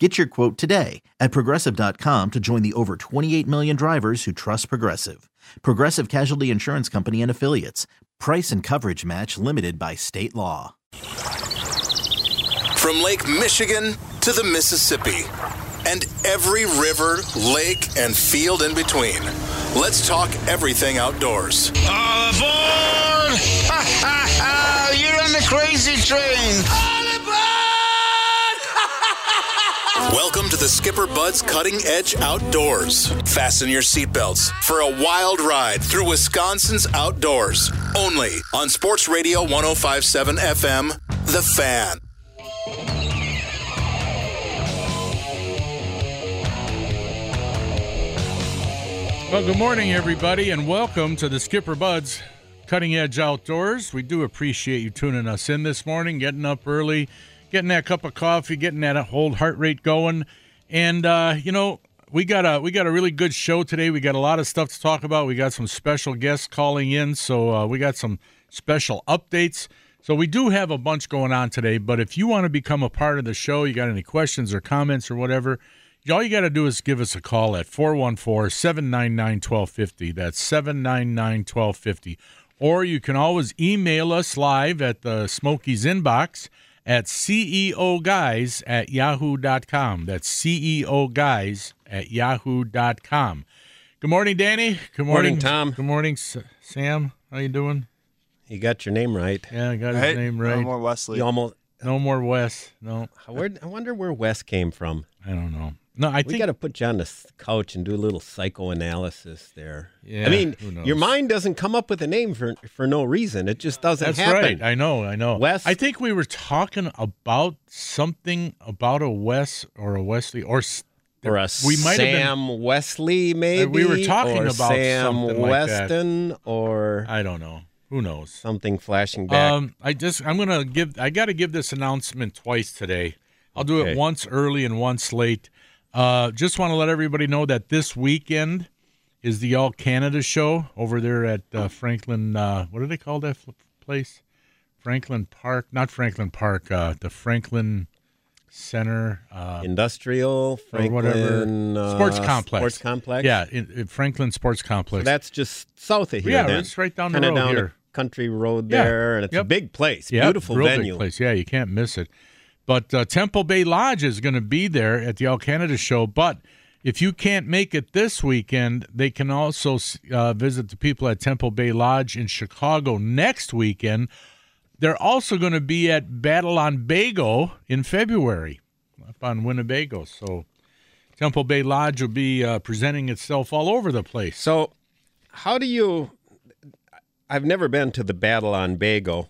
Get your quote today at progressive.com to join the over 28 million drivers who trust Progressive. Progressive Casualty Insurance Company and Affiliates. Price and coverage match limited by state law. From Lake Michigan to the Mississippi and every river, lake, and field in between. Let's talk everything outdoors. All aboard! Ha ha ha! You're on the crazy train! Welcome to the Skipper Buds Cutting Edge Outdoors. Fasten your seatbelts for a wild ride through Wisconsin's outdoors. Only on Sports Radio 1057 FM, The Fan. Well, good morning, everybody, and welcome to the Skipper Buds Cutting Edge Outdoors. We do appreciate you tuning us in this morning, getting up early, getting that cup of coffee, getting that whole heart rate going. And uh, you know, we got a we got a really good show today. We got a lot of stuff to talk about. We got some special guests calling in, so uh, we got some special updates. So we do have a bunch going on today. But if you want to become a part of the show, you got any questions or comments or whatever all you got to do is give us a call at 414 799 1250. That's 799 1250. Or you can always email us live at the Smokies inbox at ceoguys at yahoo.com. That's ceoguys at yahoo.com. Good morning, Danny. Good morning, Morning, Tom. Good morning, S- Sam. How you doing? You got your name right. Yeah, I got his name right. No more Wesley. You almost. No more Wes. No, Where, I wonder where Wes came from. I don't know. No, I We think got to put you on the couch and do a little psychoanalysis there. Yeah, I mean, your mind doesn't come up with a name for for no reason. It just doesn't That's happen. right. I know. I know. Wes- I think we were talking about something about a Wes or a Wesley or Or a we might have been. Sam Wesley, maybe. we were talking about Sam something like that. Weston, or I don't know. Who knows? something flashing back. Um, I just I'm gonna give. I got to give this announcement twice today. I'll do it once early and once late. Uh, just want to let everybody know that this weekend is the All Canada show over there at uh, Franklin. Uh, what do they call that place? Franklin Park, not Franklin Park. Uh, the Franklin Center. Uh, Industrial, or Franklin, whatever uh, sports complex. Sports complex. Yeah, in, in Franklin Sports So Complex. that's just south of here. Yeah, then. it's right down the Kinda road down here. country road Yeah. there, and it's a big place, Yeah, beautiful real big place. Yeah, you can't miss it. But uh, Temple Bay Lodge is going to be there at the All Canada show. But if you can't make it this weekend, they can also uh, visit the people at Temple Bay Lodge in Chicago next weekend. They're also going to be at Battle on Bago in February up on Winnebago. So Temple Bay Lodge will be uh, presenting itself all over the place. So, how do you? I've never been to the Battle on Bago.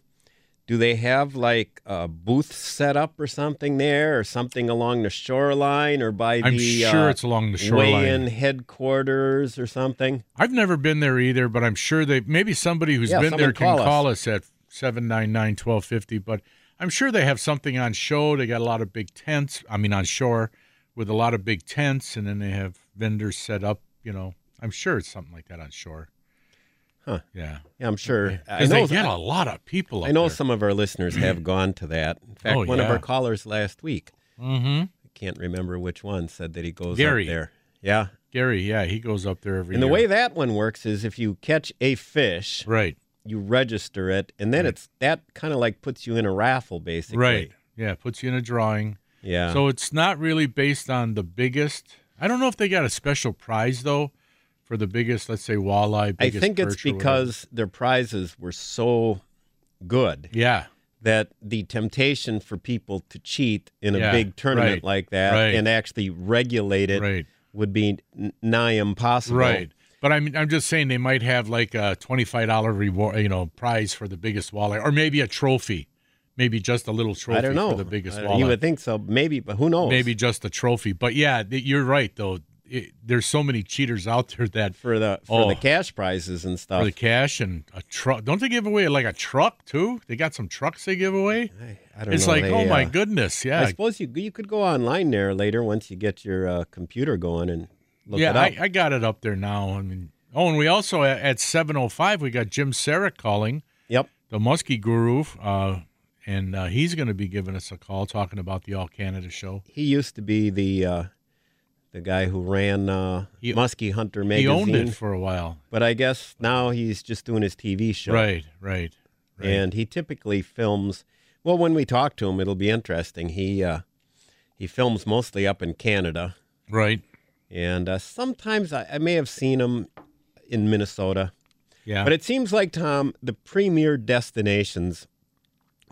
Do they have like a booth set up or something there, or something along the shoreline, or by I'm the sure uh, it's along the shoreline. weigh-in headquarters or something? I've never been there either, but I'm sure they maybe somebody who's Yeah, been there can call us. call us at 799-1250, but I'm sure they have something on show. They got a lot of big tents, I mean on shore with a lot of big tents and then they have vendors set up, you know. I'm sure it's something like that on shore. Huh. Yeah. Yeah, I'm sure. I Because know. they get a lot of people I know there. some of our listeners have gone to that. In fact, Oh, one of our callers last week, Mm-hmm. I can't remember which one, said that he goes Gary. up there. Yeah. Gary, yeah, he goes up there every And the way that one works is if you catch a fish, Right. you register it, and then Right. it's that kind of like puts you in a raffle, basically. Right. Yeah, puts you in a drawing. Yeah. So it's not really based on the biggest. I don't know if they got a special prize though for the biggest, let's say walleye. I think it's perch or whatever. because their prizes were so good yeah, that the temptation for people to cheat in a Yeah, big tournament right, like that right. and actually regulate it right, would be nigh impossible. right. But I'm I'm just saying they might have like a twenty five dollar reward, you know, prize for the biggest walleye, or maybe a trophy, maybe just a little trophy I don't know. for the biggest walleye. You would think so, maybe, but who knows? maybe just a trophy. But yeah, you're right though. It, there's so many cheaters out there that for the for Oh. the cash prizes and stuff. for the cash and a truck. Don't they give away like a truck too? They got some trucks they give away. I, I don't It's know, like, they, oh my uh, goodness, yeah. I suppose you you could go online there later once you get your uh, computer going and look yeah. it up. I, I got it up there now. I mean, oh, and we also at, at 7:05 we got Jim Saric calling yep. the Muskie Guru, uh, and uh, he's going to be giving us a call talking about the All Canada show. He used to be the uh, the guy who ran uh, He- Musky Hunter magazine. He owned it for a while. but I guess now he's just doing his TV show. Right, right, right. And he typically films. Well, when we talk to him, it'll be interesting. He uh, he films mostly up in Canada, right. and uh, sometimes I, I may have seen him in Minnesota. Yeah. But it seems like Tom, the premier destinations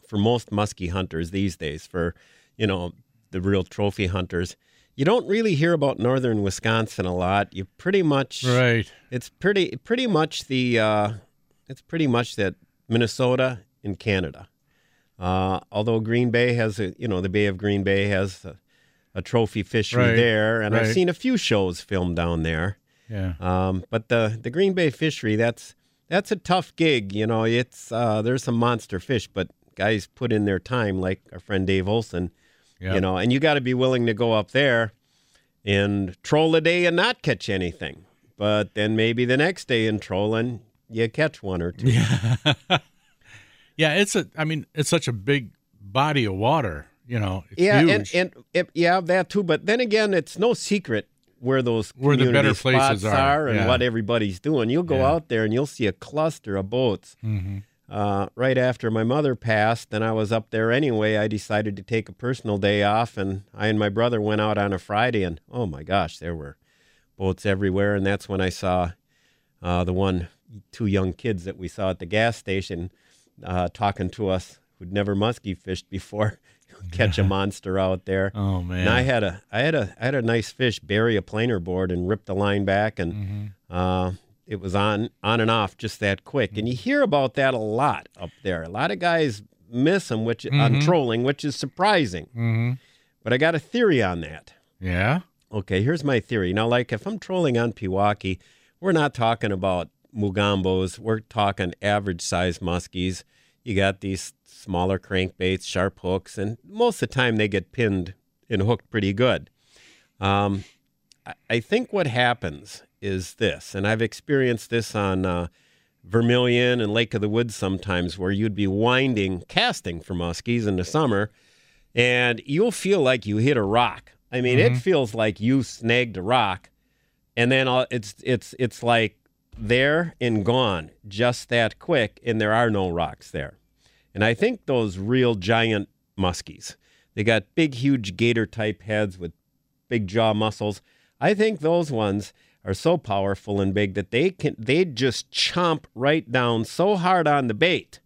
for most muskie hunters these days, for you know the real trophy hunters, you don't really hear about northern Wisconsin a lot. You pretty much right. It's pretty pretty much the uh, it's pretty much that Minnesota and Canada. Uh, although Green Bay has a you know the Bay of Green Bay has a, a trophy fishery Right, there, and I've seen a few shows filmed down there. Yeah. Um, but the the Green Bay fishery, that's that's a tough gig. You know, it's uh, there's some monster fish, but guys put in their time, like our friend Dave Olson. Yeah. You know, and you got to be willing to go up there and troll a day and not catch anything. But then maybe the next day in trolling, you catch one or two. Yeah, yeah, it's a. I mean, it's such a big body of water. You know, Yeah, and, huge. and it, yeah, that too. But then again, it's no secret where those Where the better places spots are, and yeah. what everybody's doing. You'll go Yeah. out there and you'll see a cluster of boats. Mm-hmm. Uh, right after my mother passed, and I was up there anyway. I decided to take a personal day off, and I and my brother went out on a Friday, and oh my gosh, there were boats everywhere. And that's when I saw uh, the one, two young kids that we saw at the gas station uh, talking to us who'd never muskie fished before, catch a monster out there. oh man. And I had a, I had a, I had a nice fish bury a planer board and rip the line back, and Mm-hmm. uh, it was on, on and off just that quick. And you hear about that a lot up there. A lot of guys miss them, which on trolling, which is surprising. mm-hmm. But I got a theory on that. Yeah. Okay, here's my theory. Now, like if I'm trolling on Pewaukee, we're not talking about mugambos. We're talking average size muskies. You got these smaller crankbaits, sharp hooks, and most of the time they get pinned and hooked pretty good. Um, I think what happens is this, and I've experienced this on uh, Vermilion and Lake of the Woods sometimes, where you'd be winding, casting for muskies in the summer, and you'll feel like you hit a rock. I mean, it feels like you snagged a rock, and then all, it's it's it's like there and gone just that quick, and there are no rocks there. And I think those real giant muskies, they got big, huge gator type heads with big jaw muscles. I think those ones are so powerful and big that they can they just chomp right down so hard on the bait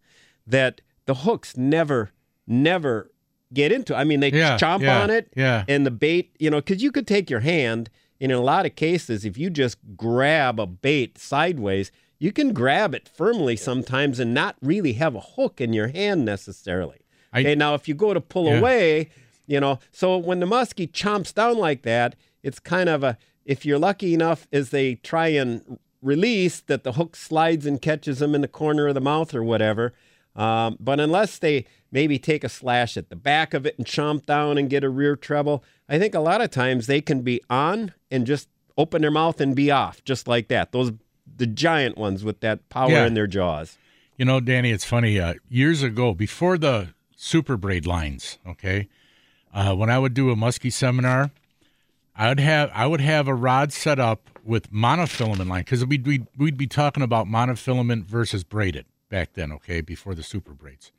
that the hooks never never get into. I mean, they Yeah, chomp yeah, on it, yeah. and the bait, you know, because you could take your hand, and in a lot of cases, if you just grab a bait sideways, you can grab it firmly sometimes and not really have a hook in your hand necessarily. I- okay, now if you go to pull Yeah. away, you know, so when the muskie chomps down like that, it's kind of a, if you're lucky enough as they try and release, that the hook slides and catches them in the corner of the mouth or whatever. Um, but unless they maybe take a slash at the back of it and chomp down and get a rear treble, I think a lot of times they can be on and just open their mouth and be off, just like that. Those the giant ones with that power Yeah. in their jaws. You know, Danny, it's funny. Uh, years ago, before the super braid lines, okay, uh, when I would do a muskie seminar, I would have I would have a rod set up with monofilament line because we'd, we'd we'd be talking about monofilament versus braided back then, okay, before the super braids.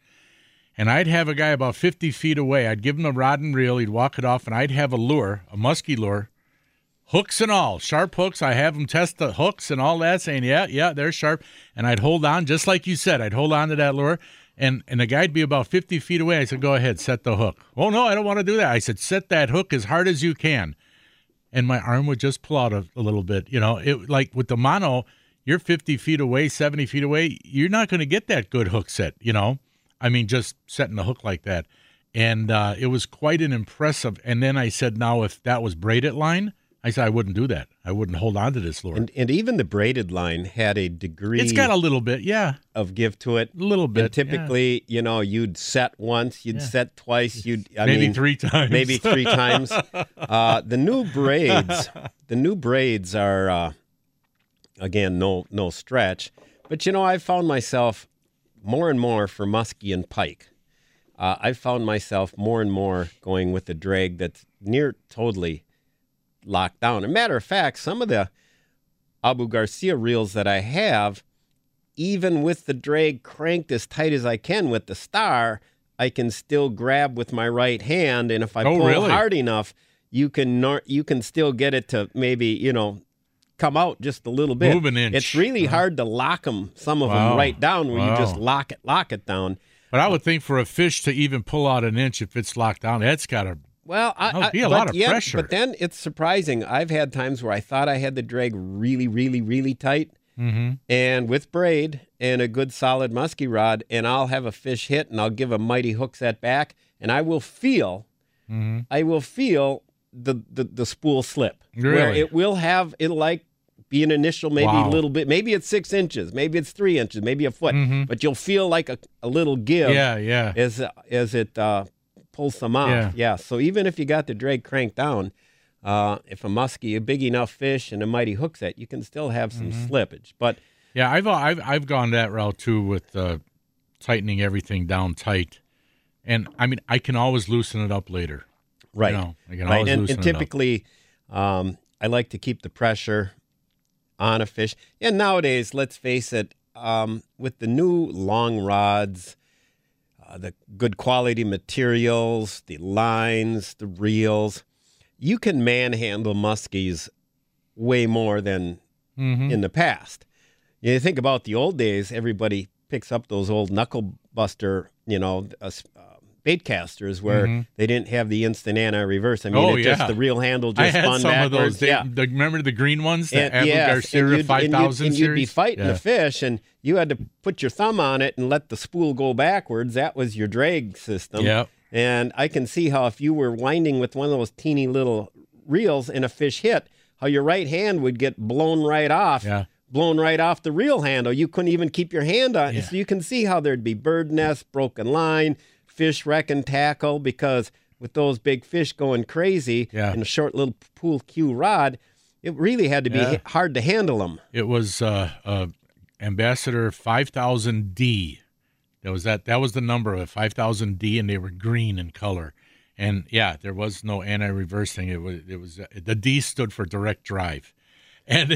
And I'd have a guy about 50 feet away. I'd give him a rod and reel. He'd walk it off, and I'd have a lure, a muskie lure, hooks and all, sharp hooks. I have him test the hooks and all that, saying, "Yeah, yeah, they're sharp." And I'd hold on, just like you said. I'd hold on to that lure, and and the guy'd be about fifty feet away. I said, "Go ahead, set the hook." Oh no, I don't want to do that. I said, "Set that hook as hard as you can," and my arm would just pull out a, a little bit. You know, it like with the mono, you're fifty feet away, seventy feet away. You're not going to get that good hook set. You know, I mean, just setting the hook like that. And uh, it was quite an impressive. And then I said, now if that was braided line, I said I wouldn't do that. I wouldn't hold on to this lure. And, and even the braided line had a degree it's got a little bit, yeah, of give to it. a little bit. And typically, you know, you'd set once, you'd Yeah. set twice, you'd I maybe mean, three times. maybe three times. Uh, the new braids, the new braids are uh, again no no stretch, but you know I've found myself more and more for muskie and pike. Uh, I've found myself more and more going with the drag that's near totally locked down. A matter of fact, some of the Abu Garcia reels that I have, even with the drag cranked as tight as I can with the star, I can still grab with my right hand, and if I Oh, pull really? hard enough, you can nor- you can still get it to maybe you know come out just a little bit. Move an inch. It's really uh-huh. hard to lock them, some of Wow. them right down where you just lock it lock it down. But I would think for a fish to even pull out an inch if it's locked down, that's got to. Well, I, That would be a but lot of pressure. But then it's surprising. I've had times where I thought I had the drag really, really, really tight, Mm-hmm. and with braid and a good solid musky rod, and I'll have a fish hit, and I'll give a mighty hook set back, and I will feel, Mm-hmm. I will feel the the, the spool slip. Where Really? it will have it'll like be an initial maybe Wow. a little bit, maybe it's six inches, maybe it's three inches, maybe a foot, Mhm. but you'll feel like a, a little give Yeah, yeah. as as it uh, pulls some off. Yeah. So even if you got the drag cranked down, uh, if a muskie, a big enough fish, and a mighty hook set, you can still have some Mm-hmm. slippage. But Yeah, I've I've I've gone that route too with uh, tightening everything down tight, and I mean I can always loosen it up later. right, know, I can right, always and, loosen and typically, um, I like to keep the pressure on a fish. And nowadays, let's face it, um, with the new long rods. Uh, the good quality materials, the lines, the reels, you can manhandle muskies way more than Mm-hmm. in the past. You think about the old days, everybody picks up those old knuckle buster, you know, uh, s- uh, bait casters where they didn't have the instant anti-reverse. I mean, Mm-hmm. Oh, it yeah. just the reel handle I just had spun some backwards. of those. They, yeah. the, remember the green ones, the And, yes, Garcia and you'd- five and thousand and you'd be fighting yeah. the fish, and you had to put your thumb on it and let the spool go backwards. That was your drag system. Yep. And I can see how if you were winding with one of those teeny little reels and a fish hit, how your right hand would get blown right off. Yeah. Blown right off the reel handle. You couldn't even keep your hand on. Yeah. So you can see how there'd be bird nest, broken line, fish wrecking tackle, because with those big fish going crazy Yeah. and a short little pool cue rod, it really had to be Yeah. hard to handle them. It was uh, uh, Ambassador five thousand D. That was that. That was the number of it, five thousand D, and they were green in color. And yeah, there was no anti-reverse thing. It was it was the D stood for direct drive. And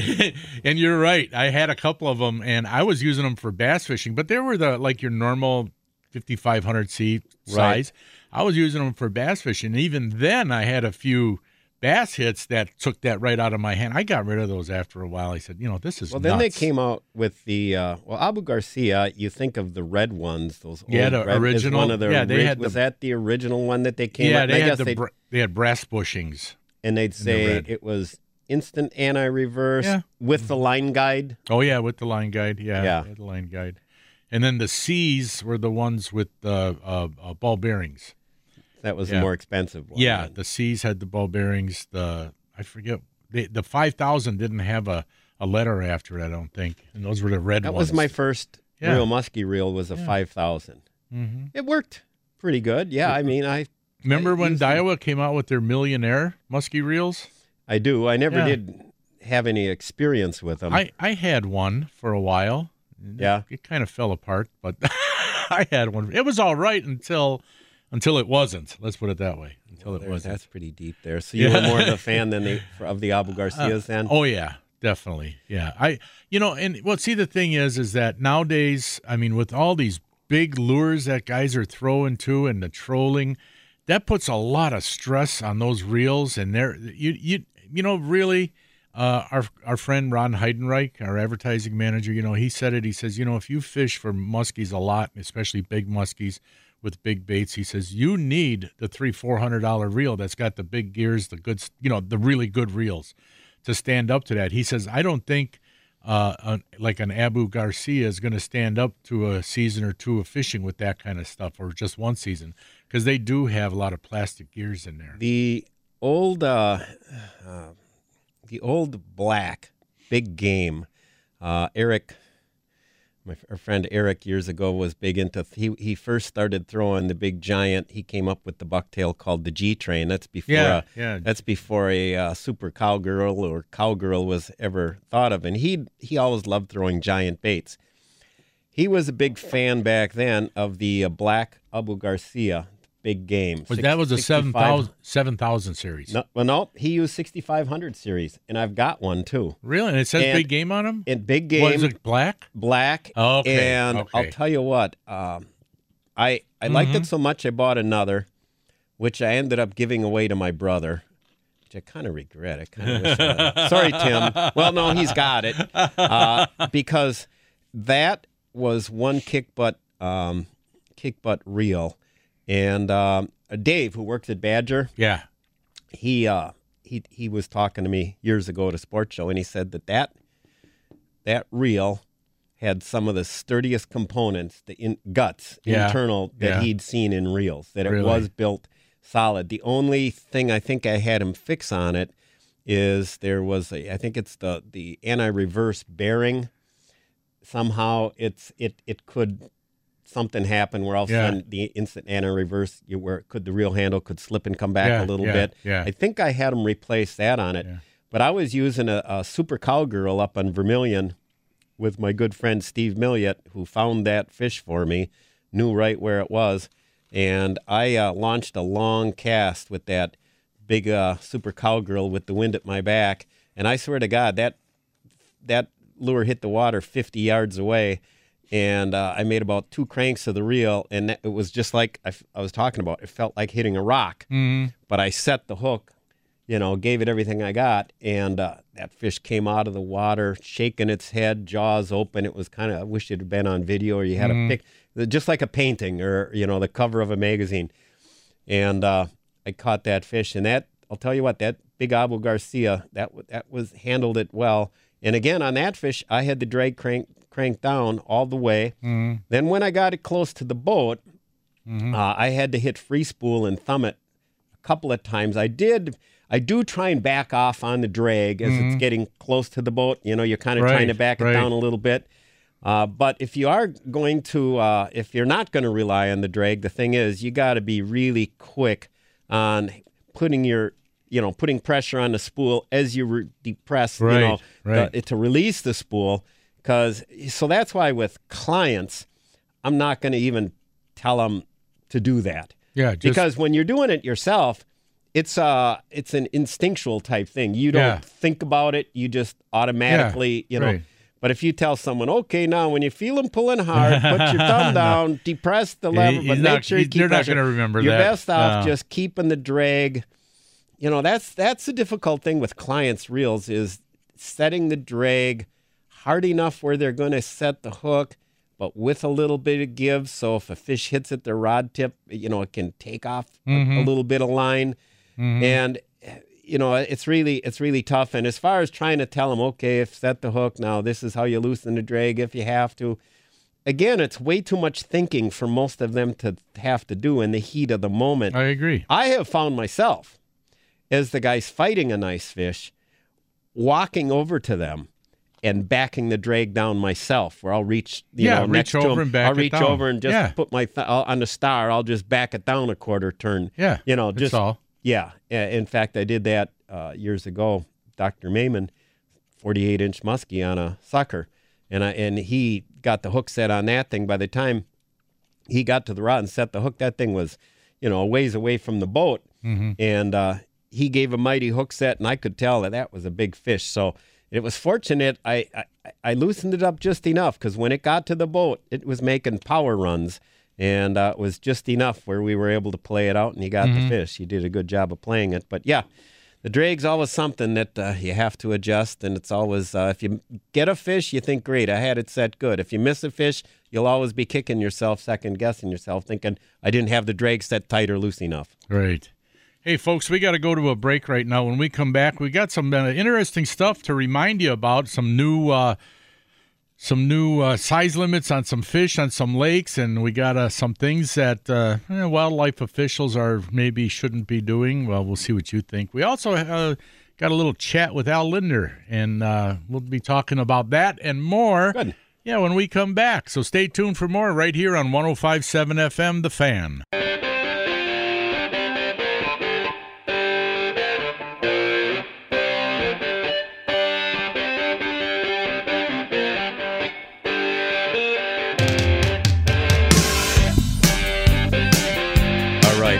and you're right. I had a couple of them, and I was using them for bass fishing, but they were the like your normal 5500 C size. I was using them for bass fishing. Even then, I had a few bass hits that took that right out of my hand. I got rid of those after a while. I said, you know, this is Well, then they came out with the uh, well Abu Garcia. You think of the red ones, those Yeah, old the red, original- One of the yeah, they ori- had was the- that the original one that they came yeah, up? they had the br- they had brass bushings. and they'd say red. it was instant anti-reverse Yeah. with the line guide. Oh yeah, with the line guide. Yeah, Yeah. the line guide. And then the C's were the ones with the uh, uh, ball bearings. That was Yeah. the more expensive one. Yeah, the C's had the ball bearings. The I forget the the five thousand didn't have a, a letter after it. I don't think. And those were the red ones. that ones. was my first Yeah. real musky reel. Was a five thousand. Mhm. It worked pretty good. Yeah, I mean, I Remember I when. Daiwa came out with their millionaire musky reels? I do. I never Yeah. did have any experience with them. I, I had one for a while. Yeah. It kind of fell apart, but I had one. It was all right until until it wasn't. Let's put it that way. Until it wasn't. that's pretty deep there. So you Yeah. were more of a fan than the of the Abu Garcias then? Uh, oh yeah, definitely. Yeah. I you know, and well see the thing is is that nowadays, I mean, with all these big lures that guys are throwing to and the trolling, that puts a lot of stress on those reels and they're you you you know, really uh, our our friend Ron Heidenreich, our advertising manager, you know, he said it. He says, you know, if you fish for muskies a lot, especially big muskies with big baits, he says you need the three four hundred dollar reel that's got the big gears, the good, you know, the really good reels to stand up to that. He says, I don't think uh, like an Abu Garcia is going to stand up to a season or two of fishing with that kind of stuff, or just one season, because they do have a lot of plastic gears in there. The old uh, uh, the old black big game. Uh, Eric, my our friend Eric years ago was big into. He he first started throwing the big giant. He came up with the bucktail called the G train. That's before. Yeah, a, yeah. That's before a uh, super cowgirl or cowgirl was ever thought of. And he he always loved throwing giant baits. He was a big fan back then of the uh, black Abu Garcia big game. Six- that was a 7,000 7,000 series. No, well, no, he used 6500 series, and I've got one too. Really? And it says And- big game on them? In big game, Was it black? black. Okay, And okay. I'll tell you what, um, I I liked Mm-hmm. it so much I bought another, which I ended up giving away to my brother. Which I kind of regret. I kind of. I- Sorry, Tim. Well, no, he's got it uh, because that was one kick butt um, kick butt reel, and um, Dave, who works at Badger, Yeah. he uh he he was talking to me years ago at a sports show and he said that that that reel had some of the sturdiest components the in, guts Yeah, internal that yeah. he'd seen in reels that it was built solid the only thing i think i had him fix on it is there was a i think it's the the anti-reverse bearing somehow it's it it could something happen where all of a sudden the instant and in reverse, you where could the reel handle could slip and come back Yeah, a little yeah, bit. yeah. i think i had him replace that on it. But i was using a, a super cowgirl up on vermilion with my good friend steve milliot who found that fish for me knew right where it was and i uh, launched a long cast with that big uh, super cowgirl with the wind at my back. And i swear to god that that lure hit the water 50 yards away and uh, i made about two cranks of the reel and it was just like I, f- I was talking about it felt like hitting a rock Mm-hmm. but i set the hook you know gave it everything i got and uh, that fish came out of the water shaking its head jaws open it was kind of i wish it had been on video or you had a pic just like a painting or you know the cover of a magazine and uh, I caught that fish. And that I'll tell you what, that big Abu Garcia that that was handled it well. And again, on that fish, I had the drag crank cranked down all the way. Then when I got it close to the boat, uh, I had to hit free spool and thumb it a couple of times. I did. I do try and back off on the drag as it's getting close to the boat. You know, you're kind of Right, trying to back it down a little bit. Uh, but if you are going to, uh, if you're not going to rely on the drag, the thing is, you got to be really quick on putting your, you know, putting pressure on the spool as you re- depress, Right, you know, right. the- to release the spool. Because so that's why with clients, I'm not going to even tell them to do that Yeah. Just, because when you're doing it yourself, it's uh it's an instinctual type thing. You don't Yeah. think about it; you just automatically, you know. right. But if you tell someone, okay, now when you feel them pulling hard, put your thumb down, depress the lever, he's but make not- sure you keep. They're not gonna remember You're that. best off No. just keeping the drag. You know, that's that's the difficult thing with clients' reels is setting the drag hard enough where they're going to set the hook, but with a little bit of give. So if a fish hits at the rod tip, you know, it can take off a- Mm-hmm. a, little bit of line. And you know, it's really it's really tough. And as far as trying to tell them, okay, if set the hook now, this is how you loosen the drag if you have to. Again, it's way too much thinking for most of them to have to do in the heat of the moment. I agree. I have found myself, as the guy's fighting a nice fish, walking over to them and backing the drag down myself, where I'll reach, you Yeah, know, reach next to over him. and back I'll reach down. over and just Yeah. put my th- I'll- on the star. I'll just back it down a quarter turn. Yeah. you know, just all. yeah. Uh, In fact, I did that uh, years ago. Dr. Mayman, 48 inch muskie on a sucker, and I and he got the hook set on that thing. By the time he got to the rod and set the hook, that thing was, you know, a ways away from the boat, and uh, he gave a mighty hook set, and I could tell that that was a big fish. So it was fortunate I I, I loosened it up just enough because when it got to the boat, it was making power runs. And uh, it was just enough where we were able to play it out, and you got the fish. You did a good job of playing it. But yeah, the drag's always something that uh, you have to adjust, and it's always uh, if you get a fish, you think great, I had it set good. If you miss a fish, you'll always be kicking yourself, second guessing yourself, thinking I didn't have the drag set tight or loose enough. Great. Hey, folks, we got to go to a break right now. When we come back, we got some uh, interesting stuff to remind you about. Some new, uh, some new uh, size limits on some fish on some lakes, and we got uh, some things that uh, eh, wildlife officials are maybe shouldn't be doing. Well, we'll see what you think. We also uh, got a little chat with Al Lindner, and uh, we'll be talking about that and more. Good. Yeah, when we come back. So stay tuned for more right here on 1057 FM, The Fan.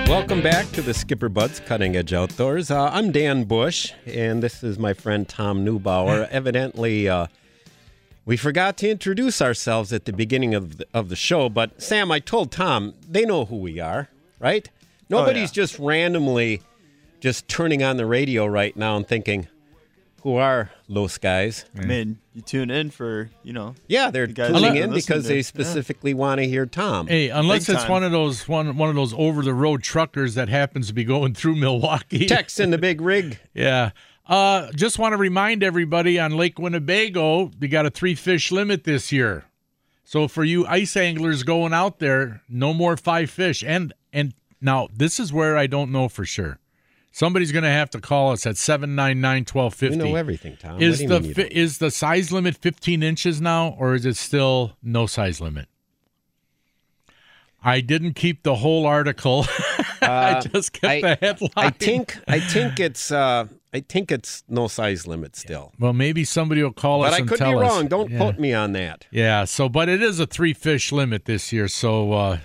Welcome back to the Skipper Buds Cutting Edge Outdoors. Uh, I'm Dan Bush, and this is my friend Tom Neubauer. Evidently, uh, we forgot to introduce ourselves at the beginning of the, of the show, but Sam, I told Tom they know who we are, right? Nobody's just randomly just turning on the radio right now and thinking, "Who are those guys?" I mean, you tune in for, you know, Yeah, they're You guys tuning in because to- they yeah. specifically want to hear Tom. Hey, unless Big it's time. one of those one one of those over the road truckers that happens to be going through Milwaukee. Text in the big rig. Yeah. Uh, just want to remind everybody on Lake Winnebago, we got a three fish limit this year. So for you ice anglers going out there, no more five fish. And and now this is where I don't know for sure. Somebody's going to have to call us at 799-1250. You know everything, Tom. Is what do you the fi- is the size limit 15 inches now or is it still no size limit? I didn't keep the whole article. I just kept Uh, I- the headline. I think I think it's uh, I think it's no size limit still. Well, maybe somebody will call But us But I could be us. wrong. Don't Yeah. quote me on that. Yeah. So, but it is a three fish limit this year. So, uh,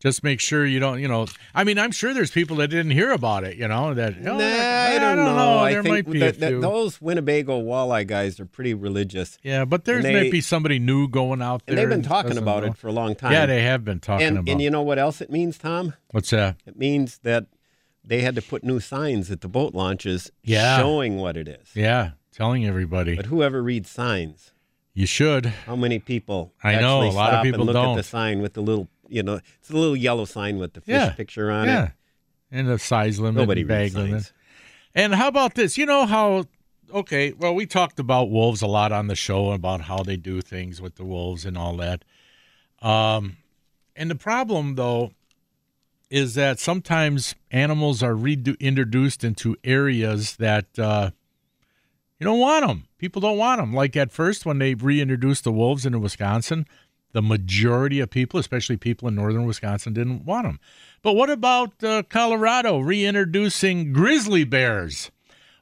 just make sure you don't. You know, I mean, I'm sure there's people that didn't hear about it. You know that. Oh, nah, oh, I don't know. I There think might be that, few. those Winnebago walleye guys are pretty religious, yeah, but there's and might be somebody new going out there. and they've been talking about know. it for a long time. Yeah, they have been talking and about. and you know what else it means, Tom? What's that? It means that they had to put new signs at the boat launches Yeah. showing what it is. Yeah, telling everybody But whoever reads signs, you should. how many people I know, a lot of people look don't. at the sign with the little, you know, it's a little yellow sign with the fish Yeah. picture on yeah, it. and the size limit, Nobody and bag limit. signs. And how about this? You know how okay, well we talked about wolves a lot on the show about how they do things with the wolves and all that. Um and the problem though is that sometimes animals are reintroduced into areas that uh you don't want them. People don't want them. Like at first when they reintroduced the wolves into Wisconsin, the majority of people, especially people in northern Wisconsin, didn't want them. But what about uh, Colorado reintroducing grizzly bears?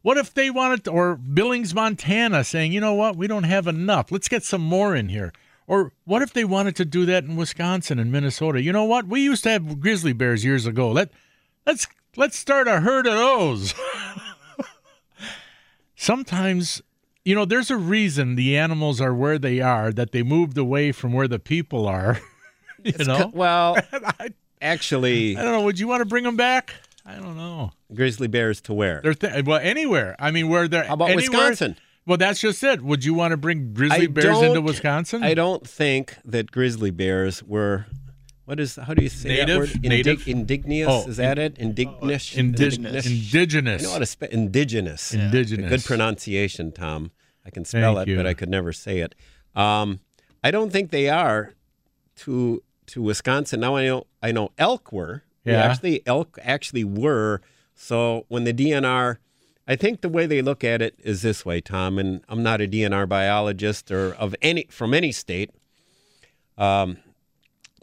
What if they wanted, to, or Billings, Montana, saying, you know what, we don't have enough. Let's get some more in here. Or what if they wanted to do that in Wisconsin and Minnesota? You know what? We used to have grizzly bears years ago. Let let's let's start a herd of those. Sometimes, you know, there's a reason the animals are where they are. That they moved away from where the people are. you know, Well, I, actually, I don't know. Would you want to bring them back? I don't know. grizzly bears to where? They're th- well anywhere. I mean, where they're How about anywhere- Wisconsin? Well, that's just it. Would you want to bring grizzly I bears into Wisconsin? I don't think that grizzly bears were. What is? How do you say Native? that word? Indi- Native? Indignious? Oh, is that it? Indignous? Indig- Indigenous. I indigenous. know how to spell indigenous. Indigenous. Good pronunciation, Tom. I can spell Thank it, you. but I could never say it. Um, I don't think they are to to Wisconsin. Now I know I know elk were. Yeah. Actually, elk actually were. So when the DNR, I think the way they look at it is this way, Tom. And I'm not a DNR biologist or of any from any state. Um,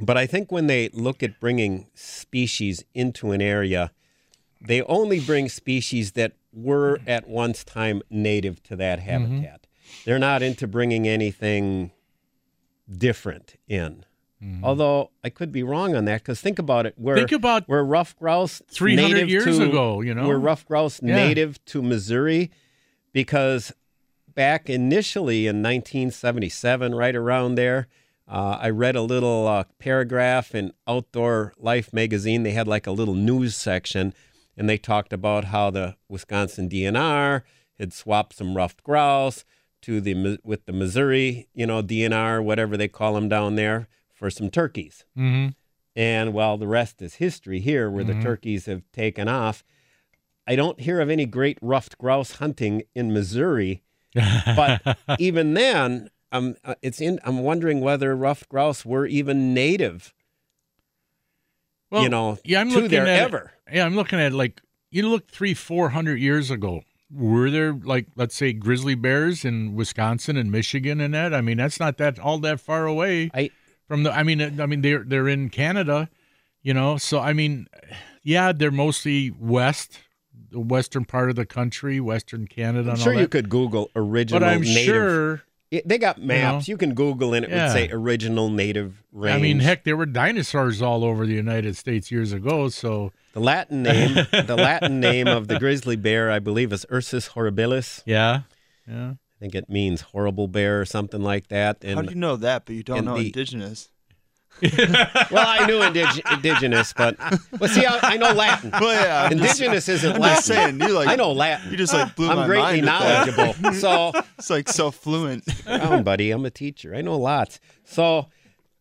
but I think when they look at bringing species into an area, they only bring species that were at once time native to that habitat. Mm-hmm. They're not into bringing anything different in. Mm-hmm. Although I could be wrong on that because think about it. Where, Think about where rough grouse 300 years to- ago, you know? were rough grouse Yeah. native to Missouri because back initially in 1977, right around there, uh, I read a little uh, paragraph in Outdoor Life magazine. They had like a little news section, and they talked about how the Wisconsin DNR had swapped some ruffed grouse to the with the Missouri, you know, DNR, whatever they call them down there, for some turkeys. hmm And while the rest is history here, where Mm-hmm. the turkeys have taken off, I don't hear of any great ruffed grouse hunting in Missouri. But even then, um, uh, it's in. I'm wondering whether ruffed grouse were even native. Well, you know, yeah, I'm to looking there at ever. Yeah, I'm looking at like you look three, four hundred years ago. were there like let's say grizzly bears in Wisconsin and Michigan and that? I mean, that's not that all that far away I from the. I mean, I mean they're they're in Canada, you know. So I mean, yeah, they're mostly west, the western part of the country, western Canada. I'm sure you could Google original but I'm native. sure. It- they got maps. You, can Google and it Yeah. would say original native range. I mean, heck, there were dinosaurs all over the United States years ago. So the Latin name, the Latin name of the grizzly bear, I believe, is Ursus horribilis. yeah, yeah. I think it means horrible bear or something like that. And How do you know that, but you don't know the- indigenous? well, I knew indig- indigenous, but well, see, I, I know Latin. Well, yeah, I'm just- indigenous isn't I'm Latin. just saying, you like I know Latin. You just like blew I'm my greatly mind. with that. knowledgeable. so, It's like so fluent. down, buddy. I'm a teacher. I know lots. So,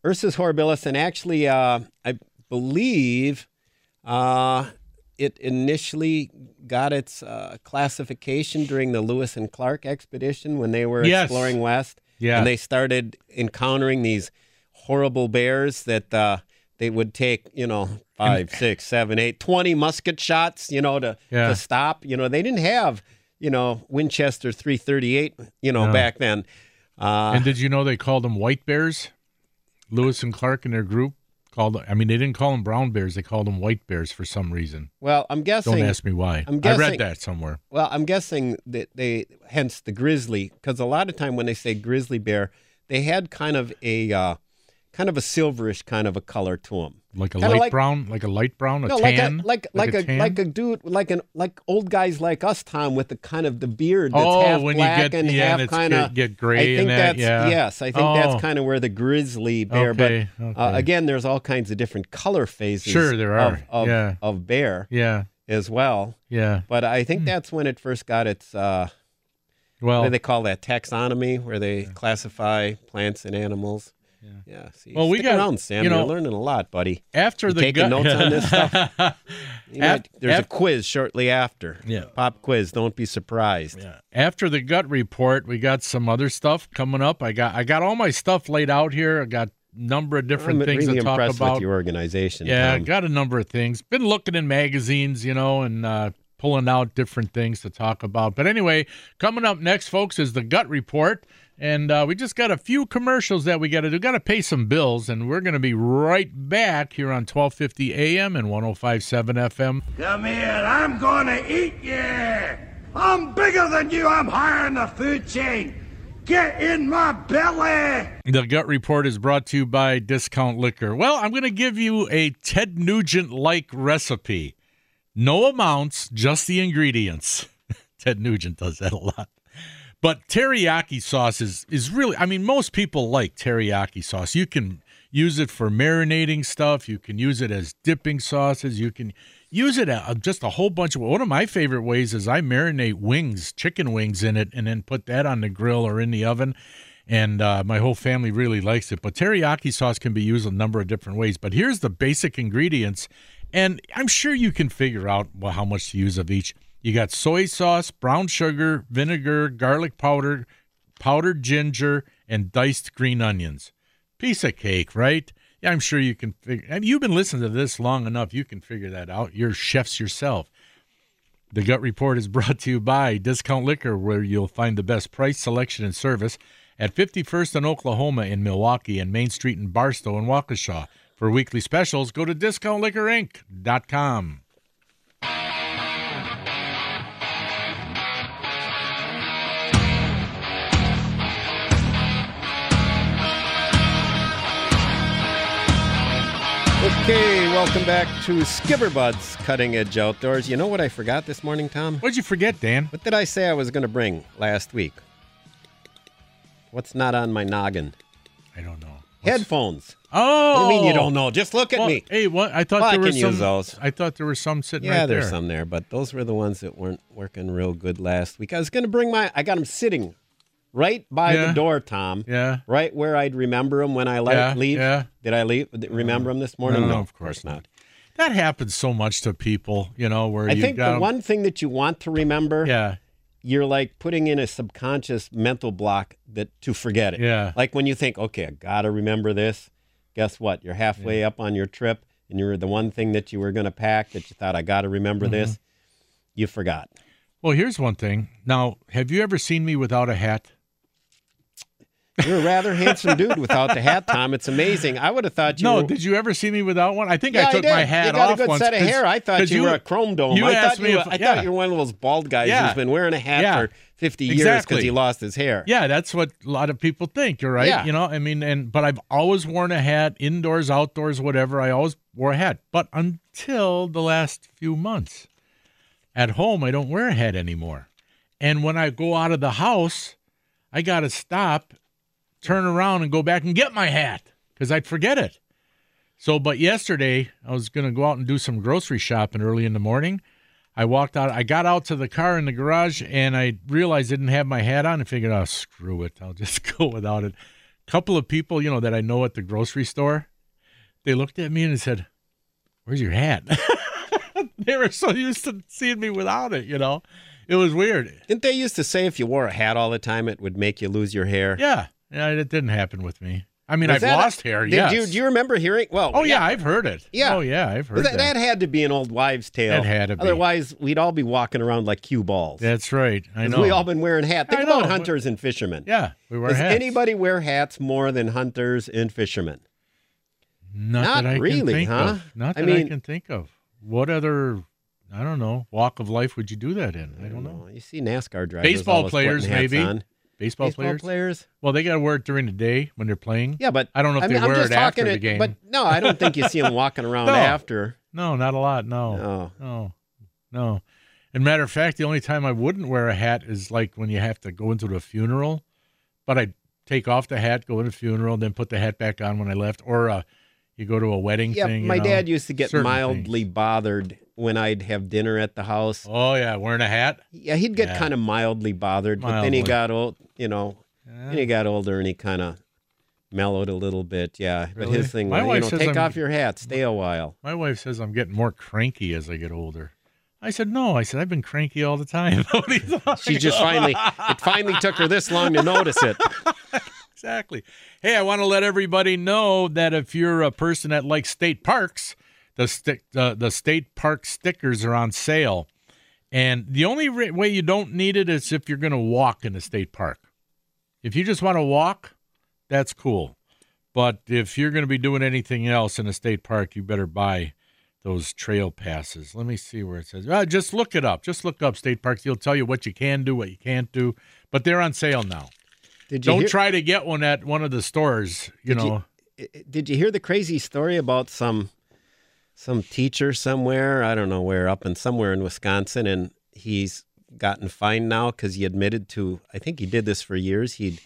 Ursus horribilis, and actually, uh, I believe uh, it initially got its uh, classification during the Lewis and Clark expedition when they were Yes. exploring west. Yeah. And they started encountering these horrible bears that uh, they would take, you know, five, six, seven, eight, 20 musket shots, you know, to, Yeah. to stop. You know, they didn't have, you know, Winchester 338, you know, No. back then. Uh, and did you know they called them white bears? Lewis and Clark and their group called. I mean, they didn't call them brown bears; they called them white bears for some reason. well, I'm guessing. Don't ask me why. I'm I read that somewhere. Well, I'm guessing that they, hence the grizzly, because a lot of time when they say grizzly bear, they had kind of a, uh, kind of a silverish kind of a color to them. Like a Kinda light like- brown, like a light brown, a no, like a tan, like like, a, tan? like a dude like an like old guys like us, Tom, with the kind of the beard that's Oh, half when you get- and yeah, half kind of get- get gray I think that, that's yeah. yes, I think Oh. that's kind of where the grizzly bear. Okay, but okay. Uh, again, there's all kinds of different color phases. Sure, there of- are. of, Yeah. of bear yeah, as well. yeah. But I Hmm. think that's when it first got its. Uh, what Well, do they call that taxonomy, where they classify plants and animals? Yeah. see, Well, we stick got- around, Sam. you know- are learning a lot, buddy. after You the taking gut, notes on this stuff? You Af- might- there's a quiz shortly after. Yeah. Pop quiz. Don't be surprised. Yeah. After the gut report, we got some other stuff coming up. I got I got all my stuff laid out here. I got a number of different I'm things really to talk impressed about. with your organization. Yeah, Tom. got a number of things. Been looking in magazines, you know, and uh, pulling out different things to talk about. But anyway, coming up next, folks, is the gut report. And uh, we just got a few commercials that we got to do. Got to pay some bills, and we're going to be right back here on 1250 AM and 1057 FM. Come here, I'm gonna eat you! I'm bigger than you, I'm higher in the food chain! Get in my belly! The gut report is brought to you by Discount Liquor. Well, I'm going to give you a Ted Nugent like recipe. No amounts, just the ingredients. Ted Nugent does that a lot. But teriyaki sauce is, is really, I mean, most people like teriyaki sauce. You can use it for marinating stuff, you can use it as dipping sauces, you can use it just a whole bunch of. One of my favorite ways is I marinate wings, chicken wings in it, and then put that on the grill or in the oven and uh, my whole family really likes it. But teriyaki sauce can be used a number of different ways. But here's the basic ingredients, and I'm sure you can figure out how much to use of each. You got soy sauce, brown sugar, vinegar, garlic powder, powdered ginger, and diced green onions. Piece of cake, right? Yeah, I'm sure you can figure. I mean, you've been listening to this long enough. You can figure that out. You're chefs yourself. The Gut Report is brought to you by Discount Liquor, where you'll find the best price, selection, and service at 51st and Oklahoma in Milwaukee and Main Street in Barstow and Waukesha. For weekly specials, go to discountliquorinc.com. Okay, welcome back to Skipper Buds Cutting Edge Outdoors. You know what I forgot this morning, Tom? What'd you forget, Dan? What did I say I was going to bring last week? What's not on my noggin? I don't know. Headphones. Oh, What do you mean you don't oh! know? Just look at Well, me. Hey, what? I thought Well, I there were can some. those. I thought there were some sitting Yeah, right there's there. some there, but those were the ones that weren't working real good last week. I was going to bring my, I got them sitting right by Yeah. the door, Tom. Yeah. Right where I'd remember him when I le- Yeah, leave. yeah. Did I leave? Remember him this morning? No, of course not. That happens so much to people, you know, where I you think the one thing that you want to remember, Yeah, you're like putting in a subconscious mental block that to forget it. Yeah. Like when you think, okay, I gotta remember this. Guess what? You're halfway up on your trip, and you're the one thing that you were gonna pack that you thought I gotta remember Mm-hmm. this. You forgot. Well, here's one thing. Now, have you ever seen me without a hat? You're a rather handsome dude without the hat, Tom. It's amazing. I would have thought you No, were. did you ever see me without one? I think yeah, I took did. my hat off. you got off a good once set of hair. I thought you, were a chrome dome. you I asked thought me you, if- I yeah. thought you were one of those bald guys Yeah. who's been wearing a hat for 50 years because he lost his hair. Yeah, that's what a lot of people think. You're right. Yeah. You know, I mean, and but I've always worn a hat, indoors, outdoors, whatever. I always wore a hat. But until the last few months, at home, I don't wear a hat anymore. And when I go out of the house, I got to stop, turn around, and go back and get my hat because I'd forget it. So, but yesterday I was going to go out and do some grocery shopping early in the morning. I walked out. I got out to the car in the garage, and I realized I didn't have my hat on. and figured, oh, screw it, I'll just go without it. A couple of people, you know, that I know at the grocery store, they looked at me and said, "Where's your hat?" they were so used to seeing me without it. You know, it was weird. Didn't they used to say if you wore a hat all the time, it would make you lose your hair? Yeah, yeah, it didn't happen with me. I mean, Was I've that a- lost hair. Did yes. you, do you remember hearing? Well, oh yeah, I've heard it. Yeah. Oh yeah, I've heard that, that. that had to be an old wives' tale. That had to be. Otherwise, we'd all be walking around like cue balls. That's right. I know. We all been wearing hats. Think I about know, hunters and fishermen. yeah, we wear Does hats. anybody wear hats more than hunters and fishermen? Not, Not that I really, can think huh? of. Not that I, mean- can think of. What other, I don't know, walk of life would you do that in? I don't know. You see NASCAR drivers. Baseball players, maybe. on. Baseball, Baseball players. players. Well, they got to wear it during the day when they're playing. Yeah, but I don't know if I they mean, I'm wear just it after the it- game. But no, I don't think you see them walking around No. after. No, not a lot. No, No. no, no. And matter of fact, the only time I wouldn't wear a hat is like when you have to go into the funeral. But I take off the hat, go to the funeral, then put the hat back on when I left. Or uh, you go to a wedding Yeah, thing. you my know, dad used to get mildly things. bothered when I'd have dinner at the house. Oh yeah, wearing a hat. Yeah, he'd get Yeah. kind of mildly bothered, mildly. but then he got old. You know, then he got older and he kind of mellowed a little bit. Yeah, but his thing My was, you know, take I'm- off your hat, stay a while. My wife says I'm getting more cranky as I get older. I said no. I said I've been cranky all the time. What are you talking She just finally, it finally took her this long to notice it. exactly. Hey, I want to let everybody know that if you're a person that likes state parks, the stick the, the state park stickers are on sale, and the only re- way you don't need it is if you're going to walk in the state park. If you just want to walk, that's cool. But if you're going to be doing anything else in a state park, you better buy those trail passes. Let me see where it says. Uh, just look it up. Just look up state parks. He'll tell you what you can do, what you can't do. But they're on sale now. Did you Don't hear, try to get one at one of the stores. You Did you- know, Did you hear the crazy story about some some teacher somewhere? I don't know where, up in somewhere in Wisconsin, and he's gotten fined now because he admitted to. I think he did this for years. He'd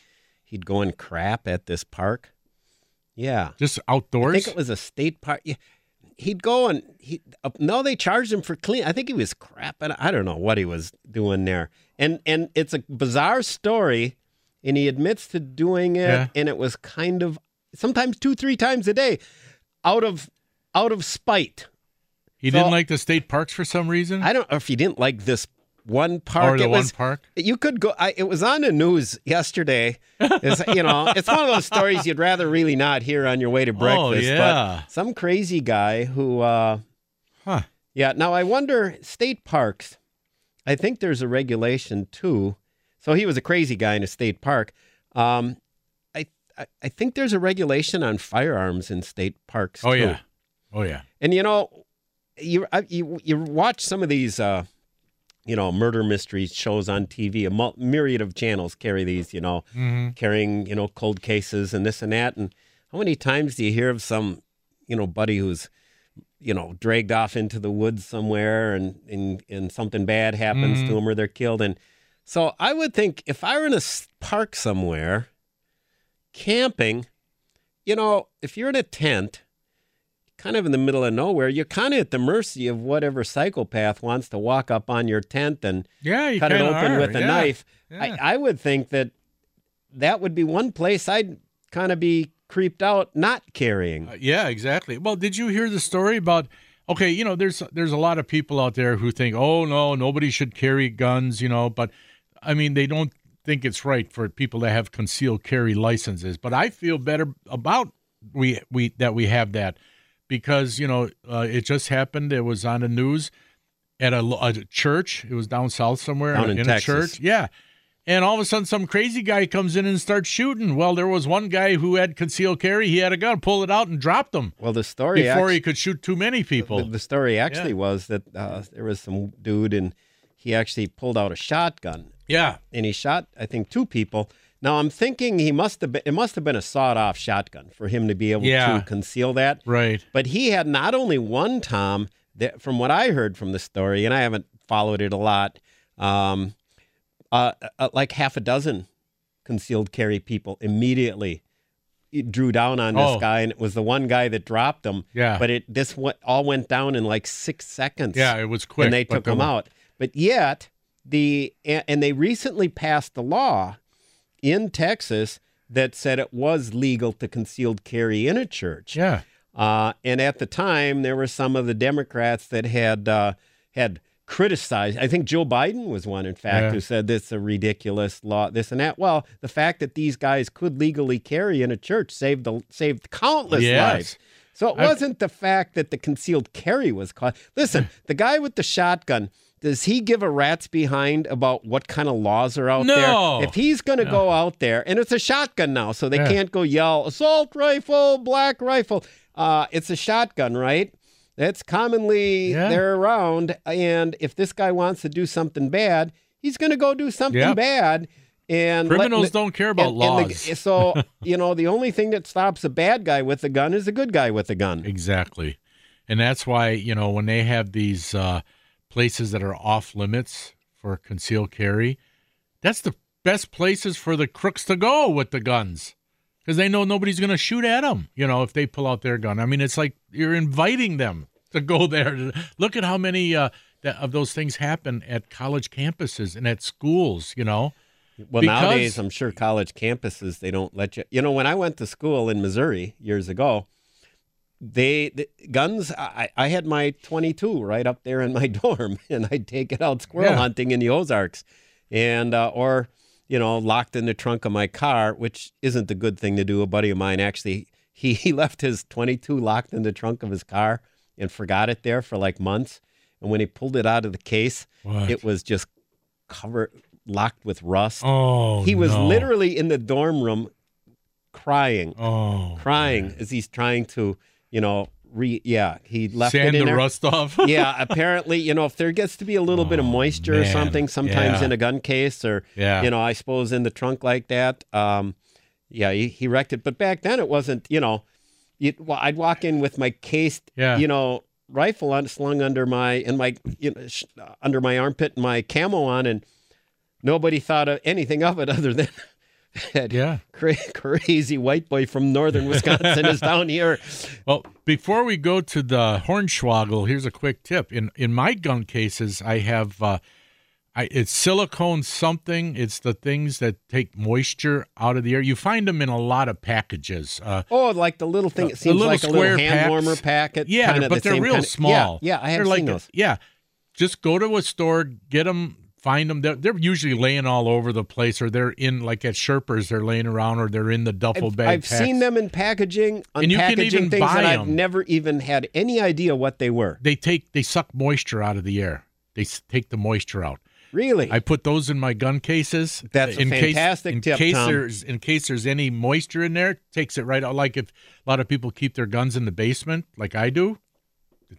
he'd go and crap at this park. Yeah, just outdoors. I think it was a state park. Yeah. He'd go and he uh, no, they charged him for clean. I think he was crapping. I don't know what he was doing there. And and it's a bizarre story, and he admits to doing it. Yeah. And it was kind of sometimes two, three times a day, out of out of spite. he so- didn't like the state parks for some reason. I don't know if he didn't like this one park. or the it one was, park. You could go. I, it was on the news yesterday. It's, you know, it's one of those stories you'd rather really not hear on your way to breakfast. Oh, yeah. But some crazy guy who, uh, Huh. yeah. Now I wonder, state parks. I think there's a regulation too. So he was a crazy guy in a state park. Um, I, I I think there's a regulation on firearms in state parks. Oh too. yeah. Oh yeah. And you know, you you you watch some of these, uh, you know, murder mysteries shows on TV. A myriad of channels carry these. You know, Mm-hmm. carrying you know cold cases and this and that. And how many times do you hear of some, you know, buddy who's you know dragged off into the woods somewhere and and, and something bad happens to them or they're killed and so i would think if i were in a park somewhere camping you know if you're in a tent kind of in the middle of nowhere you're kind of at the mercy of whatever psychopath wants to walk up on your tent and Yeah, cut it open are. with a Yeah. knife Yeah. I, I would think that that would be one place i'd kind of be creeped out not carrying Uh, yeah, exactly. Well, did you hear the story about? Okay, you know, there's there's a lot of people out there who think, oh no, nobody should carry guns, you know, but I mean, they don't think it's right for people to have concealed carry licenses. But I feel better about we we that we have that because you know uh, it just happened. It was on the news. at a, a church. It was down south somewhere Down in a Texas. church. Yeah. And all of a sudden, some crazy guy comes in and starts shooting. Well, there was one guy who had concealed carry. He had a gun, pulled it out, and dropped them Well, the story before actu- he could shoot too many people. The, the story actually Yeah. was that uh, there was some dude and he actually pulled out a shotgun yeah. and he shot I think two people. Now I'm thinking he must have been it must have been a sawed off shotgun for him to be able Yeah. to conceal that. Right. But he had not only one Tom that from what I heard from the story and I haven't followed it a lot um, uh, uh, like half a dozen concealed carry people immediately drew down on this Oh. guy and it was the one guy that dropped him Yeah. but it this went, all went down in like six seconds Yeah, it was quick. and they took him out. But yet the and they recently passed the law in Texas that said it was legal to concealed carry in a church. Yeah. Uh, and at the time, there were some of the Democrats that had uh, had criticized. I think Joe Biden was one, in fact, Yeah. who said this is a ridiculous law, this and that. Well, the fact that these guys could legally carry in a church saved the, saved countless Yes. lives. So it I- wasn't the fact that the concealed carry was caught. Listen, the guy with the shotgun. Does he give a rat's behind about what kind of laws are out No. there? If he's going to go out there, and it's a shotgun now, so they Yeah. can't go yell assault rifle, black rifle. Uh, it's a shotgun, right? That's commonly Yeah. they're around, and if this guy wants to do something bad, he's going to go do something Yep. bad. And let- Criminals don't care about and- and the- laws. so you know, the only thing that stops a bad guy with a gun is a good guy with a gun. Exactly. And that's why, you know, when they have these uh, places that are off limits for concealed carry, that's the best places for the crooks to go with the guns because they know nobody's going to shoot at them, you know, if they pull out their gun. I mean, it's like you're inviting them to go there. Look at how many uh, that, of those things happen at college campuses and at schools, you know. Well, Because- nowadays, I'm sure college campuses they don't let you. You know, when I went to school in Missouri years ago, they the guns. I, I had my 22 right up there in my dorm, and I'd take it out squirrel Yeah. hunting in the Ozarks, and uh, or you know locked in the trunk of my car, which isn't a good thing to do. A buddy of mine actually he he left his 22 locked in the trunk of his car and forgot it there for like months, and when he pulled it out of the case, What? it was just covered locked with rust. Oh, He was no. literally in the dorm room crying, oh crying as he's trying to, you know, re yeah, he left sand it in the there. rust off. yeah, apparently, you know, if there gets to be a little bit of Oh, moisture or something, sometimes Yeah. in a gun case or, Yeah. you know, I suppose in the trunk like that, um, yeah, he, he wrecked it. But back then it wasn't, you know, you, well, I'd walk in with my cased, Yeah. you know, rifle on, slung under my, in my, you know, sh- under my armpit and my camo on and nobody thought of anything of it other than that Yeah. cra- crazy white boy from northern Wisconsin is down here. Well, before we go to the Hornswoggle, here's a quick tip. In in my gun cases, I have uh, I, it's silicone something. It's the things that take moisture out of the air. You find them in a lot of packages. Uh, Oh, like the little thing. It the seems little like a little hand packs. warmer packet. yeah, but the they're real kinda- small. Yeah, yeah I have they're seen like, those. Yeah, just go to a store, get them, find them. They're, they're usually laying all over the place, or they're in like at Sherpers. They're laying around, or they're in the duffel I've, bag. I've seen them in packaging, And you can even things buy that I've 'em. never even had any idea what they were. They take they suck moisture out of the air. They take the moisture out. Really? I put those in my gun cases. That's a in fantastic case, in tip, case Tom. there's in case there's any moisture in there, takes it right out. Like if a lot of people keep their guns in the basement, like I do,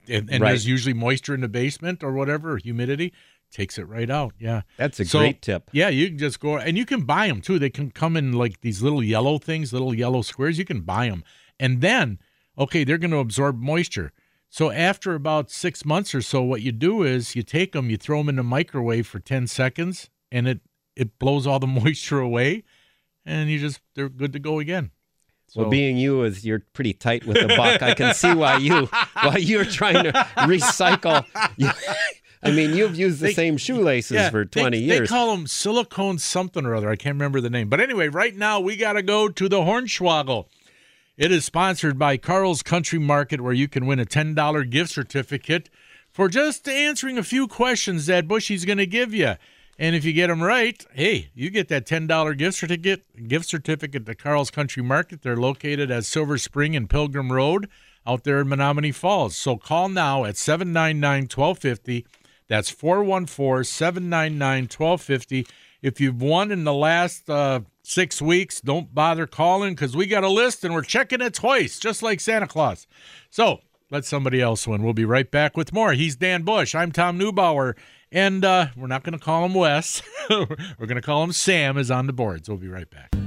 and, and Right. there's usually moisture in the basement or whatever, or humidity, takes it right out. Yeah, That's a So, great tip. Yeah, you can just go and you can buy them too. They can come in like these little yellow things, little yellow squares. You can buy them, and then okay, they're going to absorb moisture. So after about six months or so, what you do is you take them, you throw them in the microwave for ten seconds, and it it blows all the moisture away, and you just they're good to go again. So, Well, being you is you're pretty tight with the buck. I can see why you why you're trying to recycle. I mean, you've used the They- same shoelaces yeah, for 20 they, years. They call them silicone something or other. I can't remember the name. But anyway, right now we got to go to the Hornswoggle. It is sponsored by Carl's Country Market, where you can win a $10 gift certificate for just answering a few questions that Bushy's going to give you. And if you get them right, hey, you get that $10 gift certificate, gift certificate to Carl's Country Market. They're located at Silver Spring and Pilgrim Road out there in Menomonee Falls. So call now at 799 1250. That's 414 799 1250. If you've won in the last uh, six weeks, don't bother calling because we got a list and we're checking it twice, just like Santa Claus. So let somebody else win. We'll be right back with more. He's Dan Bush. I'm Tom Neubauer. And uh, we're not going to call him Wes. we're going to call him Sam, is on the boards. We'll be right back.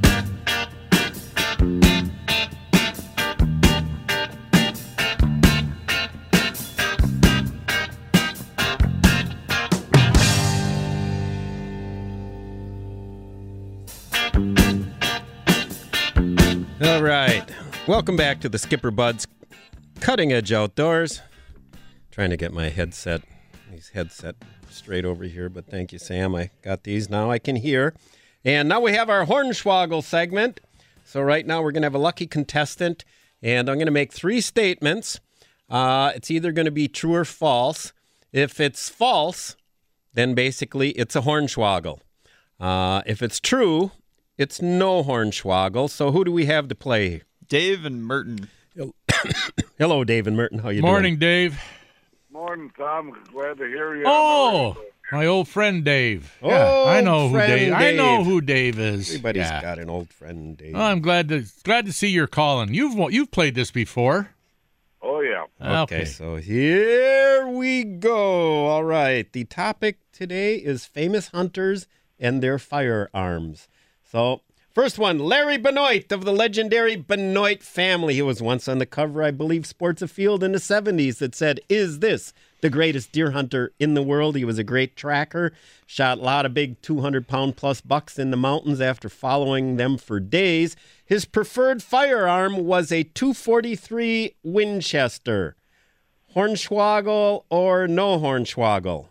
All right. Welcome back to the Skipper Buds Cutting Edge Outdoors. Trying to get my headset, these headset straight over here, but thank you, Sam. I got these now. I can hear. And now we have our Hornswoggle segment. So right now we're going to have a lucky contestant, and I'm going to make three statements. Uh, it's either going to be true or false. If it's false, then basically it's a Hornswoggle. Uh, if it's true, it's no Hornswoggle. So who do we have to play? Dave and Merton. Hello, Dave and Merton. How you doing? Morning, Dave. Morning, Tom. Glad to hear you. Oh, my old friend Dave. Oh, yeah, I know who friend Dave. I know who Dave is. doing? Everybody's Yeah. got an old friend, Dave. Oh, I'm glad to glad to see you're calling. You've you've played this before. Oh, yeah. Okay, so here we go. All right. The topic today is famous hunters and their firearms. So, first one Larry Benoit of the legendary Benoit family. He was once on the cover, I believe, Sports Afield in the 70s that said, Is this the greatest deer hunter in the world? He was a great tracker, shot a lot of big 200 pound plus bucks in the mountains after following them for days. His preferred firearm was a 243 Winchester. Hornswoggle or no Hornswoggle?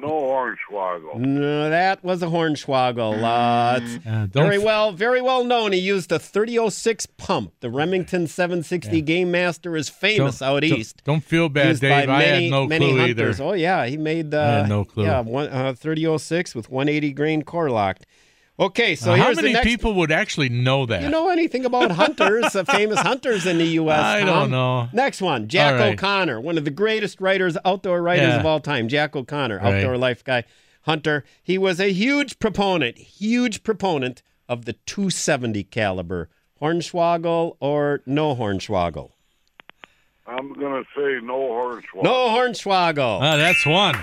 No Hornswoggle. No, that was a Hornswoggle. Uh, Uh, very f- well, very well known. He used a 3006 pump. The Remington 760 Game Master is famous don't- out don't- east. Don't, feel bad, Used Dave. by I many, had no many clue hunters. either. Oh yeah, he made. Uh, I had no clue. Yeah, one, uh, 3006 with 180 grain Core-Lokt. Okay, so Now, how here's many the next. people would actually know that? You know anything about hunters, uh, famous hunters in the U.S.? I Tom? don't know. Next one, Jack All right. O'Connor, one of the greatest writers, outdoor writers Yeah. of all time. Jack O'Connor, Right. outdoor life guy, hunter. He was a huge proponent, huge proponent of the 270 caliber. Hornswoggle or no Hornswoggle? I'm going to say no Hornswoggle. No Hornswoggle. Ah, that's one.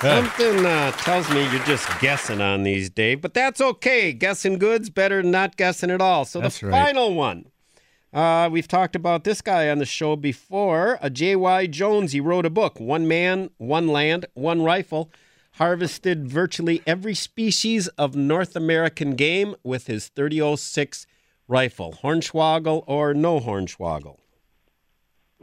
Something uh, tells me you're just guessing on these, Dave, but that's okay. Guessing good's better than not guessing at all. So That's the right. final one. Uh, we've talked about this guy on the show before. A J.Y. Jones. He wrote a book, One Man, One Land, One Rifle. Harvested virtually every species of North American game with his 3006 rifle. Hornswoggle or no Hornswoggle?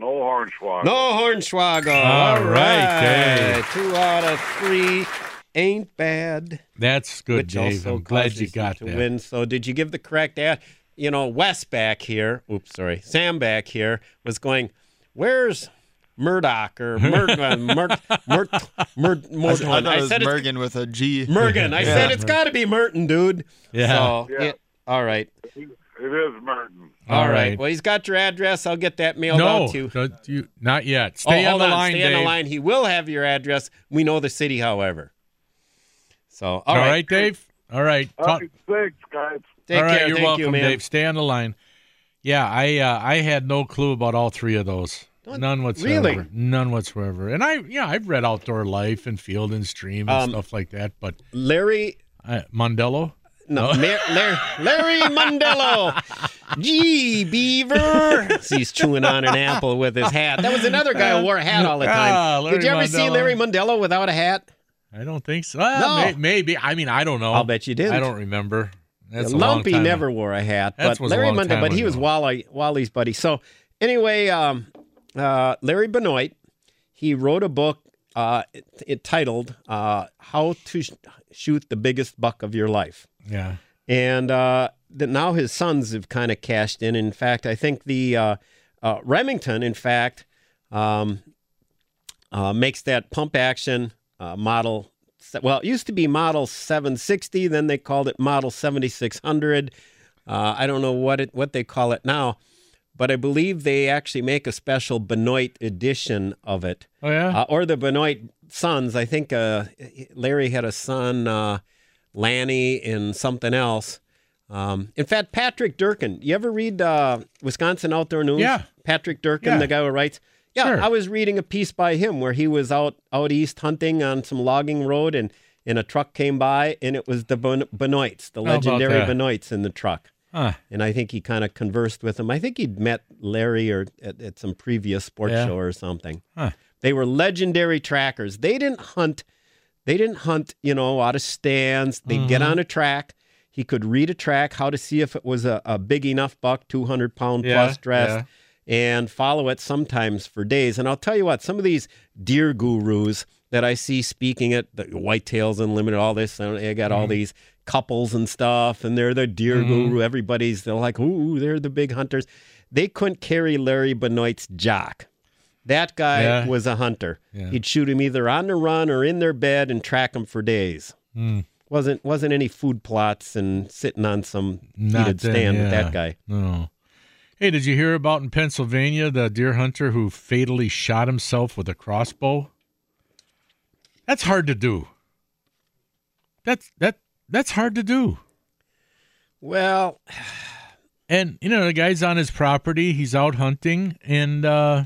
No Hornswoggle. No Hornswoggle. All All right, right. Two out of three ain't bad. That's good, Which Dave. also I'm glad you causes got to that. win. So did you give the correct ad? You know, Wes back here. Oops, sorry. Sam back here was going. Where's Murdoch or Mur uh, Mur Mur Mur I, Mur said- I thought it was it's Mergen with a G. Mergen. I said it's got to be Merton, dude. Yeah. So, Yeah. it- all right. It is Merton. All All right. right. Well, he's got your address. I'll get that mailed no, out to you. don't you, not yet. Stay oh, on hold the line, Stay Dave. on the line. He will have your address. We know the city, however. So, all All right. right, Dave. All right. All Talk- right, thanks, guys. Take all right, care. you're Thank welcome, you. Dave. Stay on the line. Yeah, I uh, I had no clue about all three of those. None whatsoever. really? None whatsoever. And I, yeah, I've read Outdoor Life and Field and Stream and Um, stuff like that. But Larry uh, Mondello, No, Mar- Larry, Larry Mondello. Gee, Beaver. He's chewing on an apple with his hat. That was another guy who wore a hat all the time. Ah, Did you ever see Larry Mondello without a hat? I don't think so. Well, No. may- maybe. I mean, I don't know. I'll bet you didn't. I don't remember. That's a long Lumpy time never ago. wore a hat, but Larry Mondello, but he was. Wally, Wally's buddy. So anyway, um, uh, Larry Benoit, he wrote a book uh, it, it titled uh, "How to Sh- Shoot the Biggest Buck of Your Life." Yeah. and uh, that now his sons have kind of cashed in. In fact, I think the uh, uh, Remington, in fact, um, uh, makes that pump action uh, model. Well, it used to be model 760, then they called it model 7600. Uh, I don't know what it what they call it now, but I believe they actually make a special Benoit edition of it. Oh yeah. Uh, or the Benoit sons. I think uh, Larry had a son, uh, Lanny, and something else. Um, in fact, Patrick Durkin. You ever read uh, Wisconsin Outdoor News? Yeah. Patrick Durkin, Yeah. the guy who writes. Yeah, Sure. I was reading a piece by him where he was out out east hunting on some logging road, and and a truck came by, and it was the Ben- the How legendary that? Benoits in the truck. Huh. And I think he kind of conversed with him. I think he'd met Larry or at, at some previous sports Yeah. show or something. Huh. They were legendary trackers. They didn't hunt. They didn't hunt, you know, out of stands. They'd get Mm-hmm. on a track. He could read a track, how to see if it was a, a big enough buck, 200 pound Yeah, plus dressed, yeah. and follow it sometimes for days. And I'll tell you what, some of these deer gurus that I see speaking at the Whitetails Unlimited, all this, they got Mm-hmm. all these couples and stuff, and they're the deer guru. Everybody's, they're like, ooh, they're the big hunters. They couldn't carry Larry Benoit's jock. That guy Yeah. was a hunter. Yeah. He'd shoot him either on the run or in their bed and track them for days. Hmm. Wasn't wasn't any food plots and sitting on some Not heated then, stand with that guy. No. Hey, did you hear about in Pennsylvania the deer hunter who fatally shot himself with a crossbow? That's hard to do. That's that that's hard to do. Well, And you know, the guy's on his property, he's out hunting and uh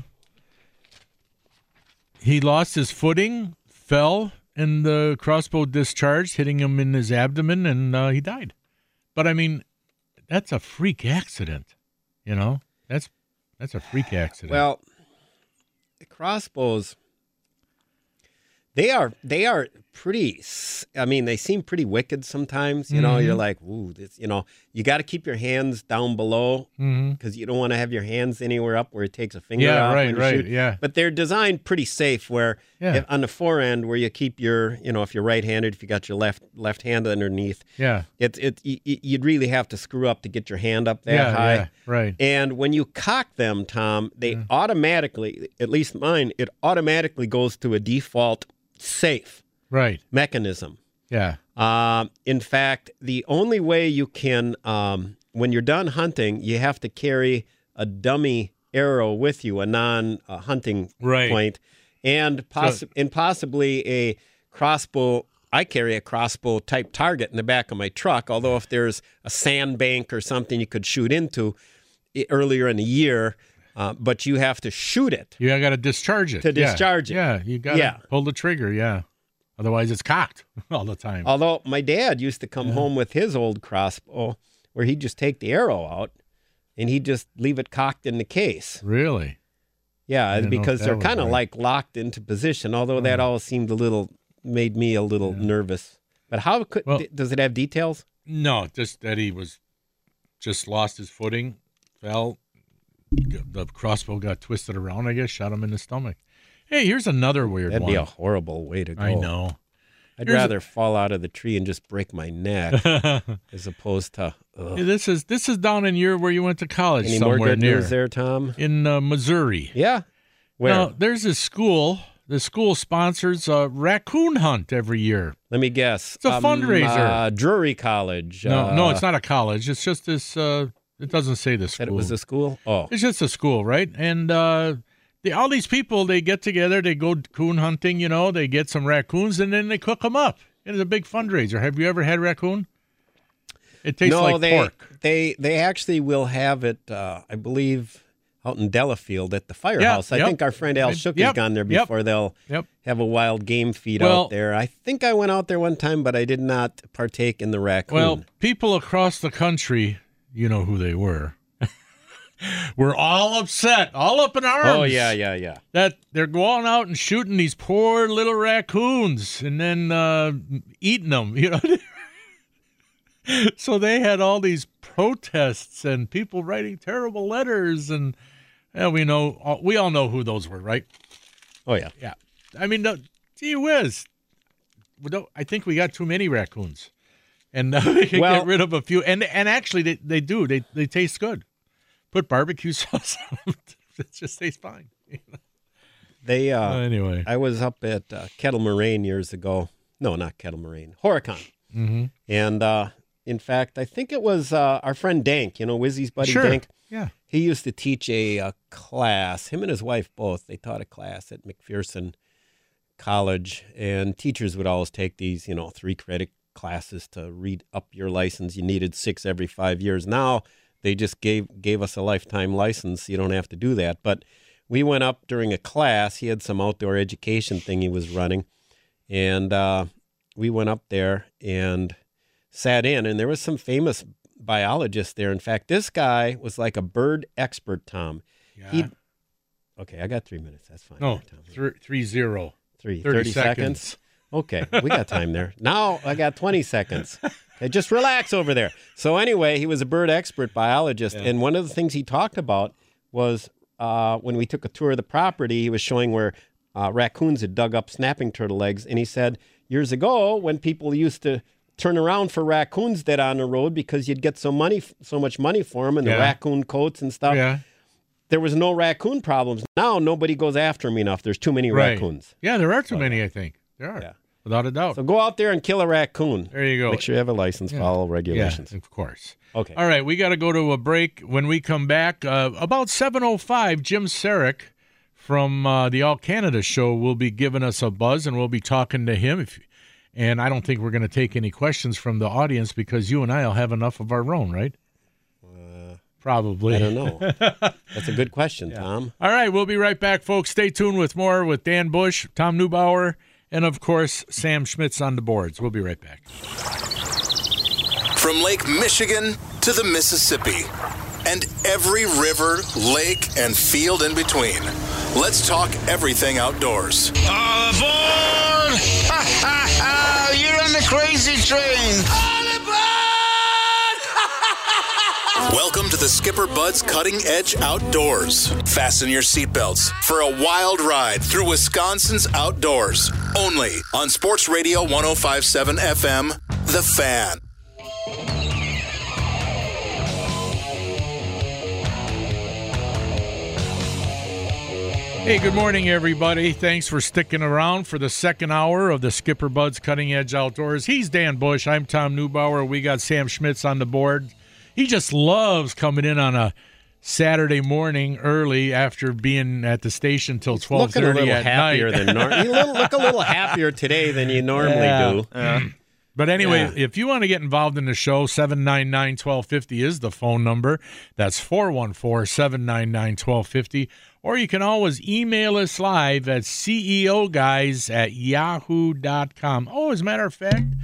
he lost his footing, fell, and the crossbow discharged, hitting him in his abdomen and uh, he died. But I mean, that's a freak accident, you know? That's that's a freak accident. well, the crossbows. They are they are pretty. i mean, they seem pretty wicked sometimes. You know, you're Mm-hmm. like, ooh, this. You know, you got to keep your hands down below because you don't want to have your hands anywhere up where it takes a finger Yeah, right, right, shoot. yeah. But they're designed pretty safe. Where Yeah. if- on the forend, where you keep your, you know, if you're right-handed, if you got your left left hand underneath, yeah. it's it y- you'd really have to screw up to get your hand up that yeah, high. yeah, right. And when you cock them, Tom, they automatically, at least mine, it automatically goes to a default safe Right. mechanism. Yeah. Um, in fact, the only way you can, um, when you're done hunting, you have to carry a dummy arrow with you, a non-hunting Right. point, and, poss- and possibly a crossbow. I carry a crossbow type target in the back of my truck. Although if there's a sandbank or something you could shoot into earlier in the year, uh, but you have to shoot it. You got to discharge it. To Yeah. discharge it. Yeah, you got to Yeah. pull the trigger, yeah. Otherwise it's cocked all the time. Although my dad used to come home with his old crossbow, where he'd just take the arrow out and he'd just leave it cocked in the case. really? Yeah, didn't know if because they're kind of right. like locked into position. Although that oh. all seemed a little made me a little nervous. But how could Well- d- does it have details? No, just that he was just lost his footing, fell, the crossbow got twisted around, I guess, shot him in the stomach. Hey, here's another weird That'd one. be a horrible way to go. I know. I'd Here's a- rather fall out of the tree and just break my neck as opposed to ugh. Hey, this is this is down in your where you went to college any more somewhere good near news there, Tom. in uh, Missouri. Yeah, where? Now, there's a school. The school sponsors a raccoon hunt every year. Let me guess. It's a fundraiser. Uh, Drury College. No, no, uh, it's not a college. It's just this. Uh, it doesn't say the school. it was a school. Oh, It's just a school, right? And uh, the, all these people, they get together, they go coon hunting, you know, they get some raccoons, and then they cook them up. It's a big fundraiser. Have you ever had raccoon? It tastes no, like they pork. they they actually will have it. Uh, I believe out in Delafield at the firehouse. I yep. think our friend Al Shook yep, has gone there yep. before. They'll Yep. have a wild game feed Well- out there. I think I went out there one time, but I did not partake in the raccoon. Well, people across the country, you know who they were, were all upset, all up in arms. oh yeah, yeah, yeah. that they're going out and shooting these poor little raccoons and then uh, eating them, you know. so they had all these protests and people writing terrible letters, and yeah, we know we all know who those were, right? Oh yeah. Yeah, I mean, no, gee whiz, I think we got too many raccoons, and uh, we can Well- get rid of a few. And and actually, they, they do. They they taste good. Put barbecue sauce on them. It just tastes fine. They. Uh, Uh, anyway, I was up at uh, Kettle Moraine years ago. No, not Kettle Moraine. Horicon. mm-hmm. And uh, In fact, I think it was uh, our friend Dank, you know, Wizzy's buddy Sure. Dank. Yeah. He used to teach a, uh class. Him and his wife both. They taught a class at McPherson College, and teachers would always take these, you know, three credit classes to read up your license. You needed six every five years. Now they just gave gave us a lifetime license. You don't have to do that. But we went up during a class. He had some outdoor education thing he was running, and uh, we went up there and sat in, and there was some famous biologists there. In fact, this guy was like a bird expert, Tom. He, okay, I got three minutes. That's fine. No, there, three, three zero. Three, 30 30 seconds. seconds. Okay, we got time there. Now I got 20 seconds. Okay, just relax over there. So, anyway, he was a bird expert biologist. And one of the things he talked about was uh, when we took a tour of the property, he was showing where uh, raccoons had dug up snapping turtle eggs. And he said, years ago, when people used to turn around for raccoons dead on the road because you'd get so money, so much money for them and Yeah. the raccoon coats and stuff, Yeah. there was no raccoon problems. Now nobody goes after them enough. There's too many Right. raccoons. Yeah, there are too many, I think. There are. Yeah. Without a doubt. So go out there and kill a raccoon. there you go. Make sure you have a license, follow regulations. Yeah, of course. Okay. All right, we got to go to a break. When we come back, uh, about 7.05, Jim Saric from uh, the All Canada show will be giving us a buzz, and we'll be talking to him. If, and I don't think we're going to take any questions from the audience because you and I will have enough of our own, right? Probably. Uh, I don't know. That's a good question, Tom. All right, we'll be right back, folks. Stay tuned with more with Dan Bush, Tom Neubauer, and of course, Sam Schmitz on the boards. We'll be right back. From Lake Michigan to the Mississippi and every river, lake, and field in between. Let's talk everything outdoors. All aboard! Ha ha ha! You're on the crazy train. Welcome to the Skipper Buds Cutting Edge Outdoors. Fasten your seatbelts for a wild ride through Wisconsin's outdoors. Only on Sports Radio 1057 FM, The Fan. Hey, good morning, everybody. Thanks for sticking around for the second hour of the Skipper Buds Cutting Edge Outdoors. He's Dan Bush. I'm Tom Neubauer. We got Sam Schmitz on the board. He just loves coming in on a Saturday morning early after being at the station till twelve little at happier night. than normal. You look a little happier today than you normally Yeah. do. Uh-huh. But anyway, Yeah. if you want to get involved in the show, 799 1250 is the phone number. That's 414 799 1250. Or you can always email us live at ceoguys at yahoo.com. Oh, as a matter of fact,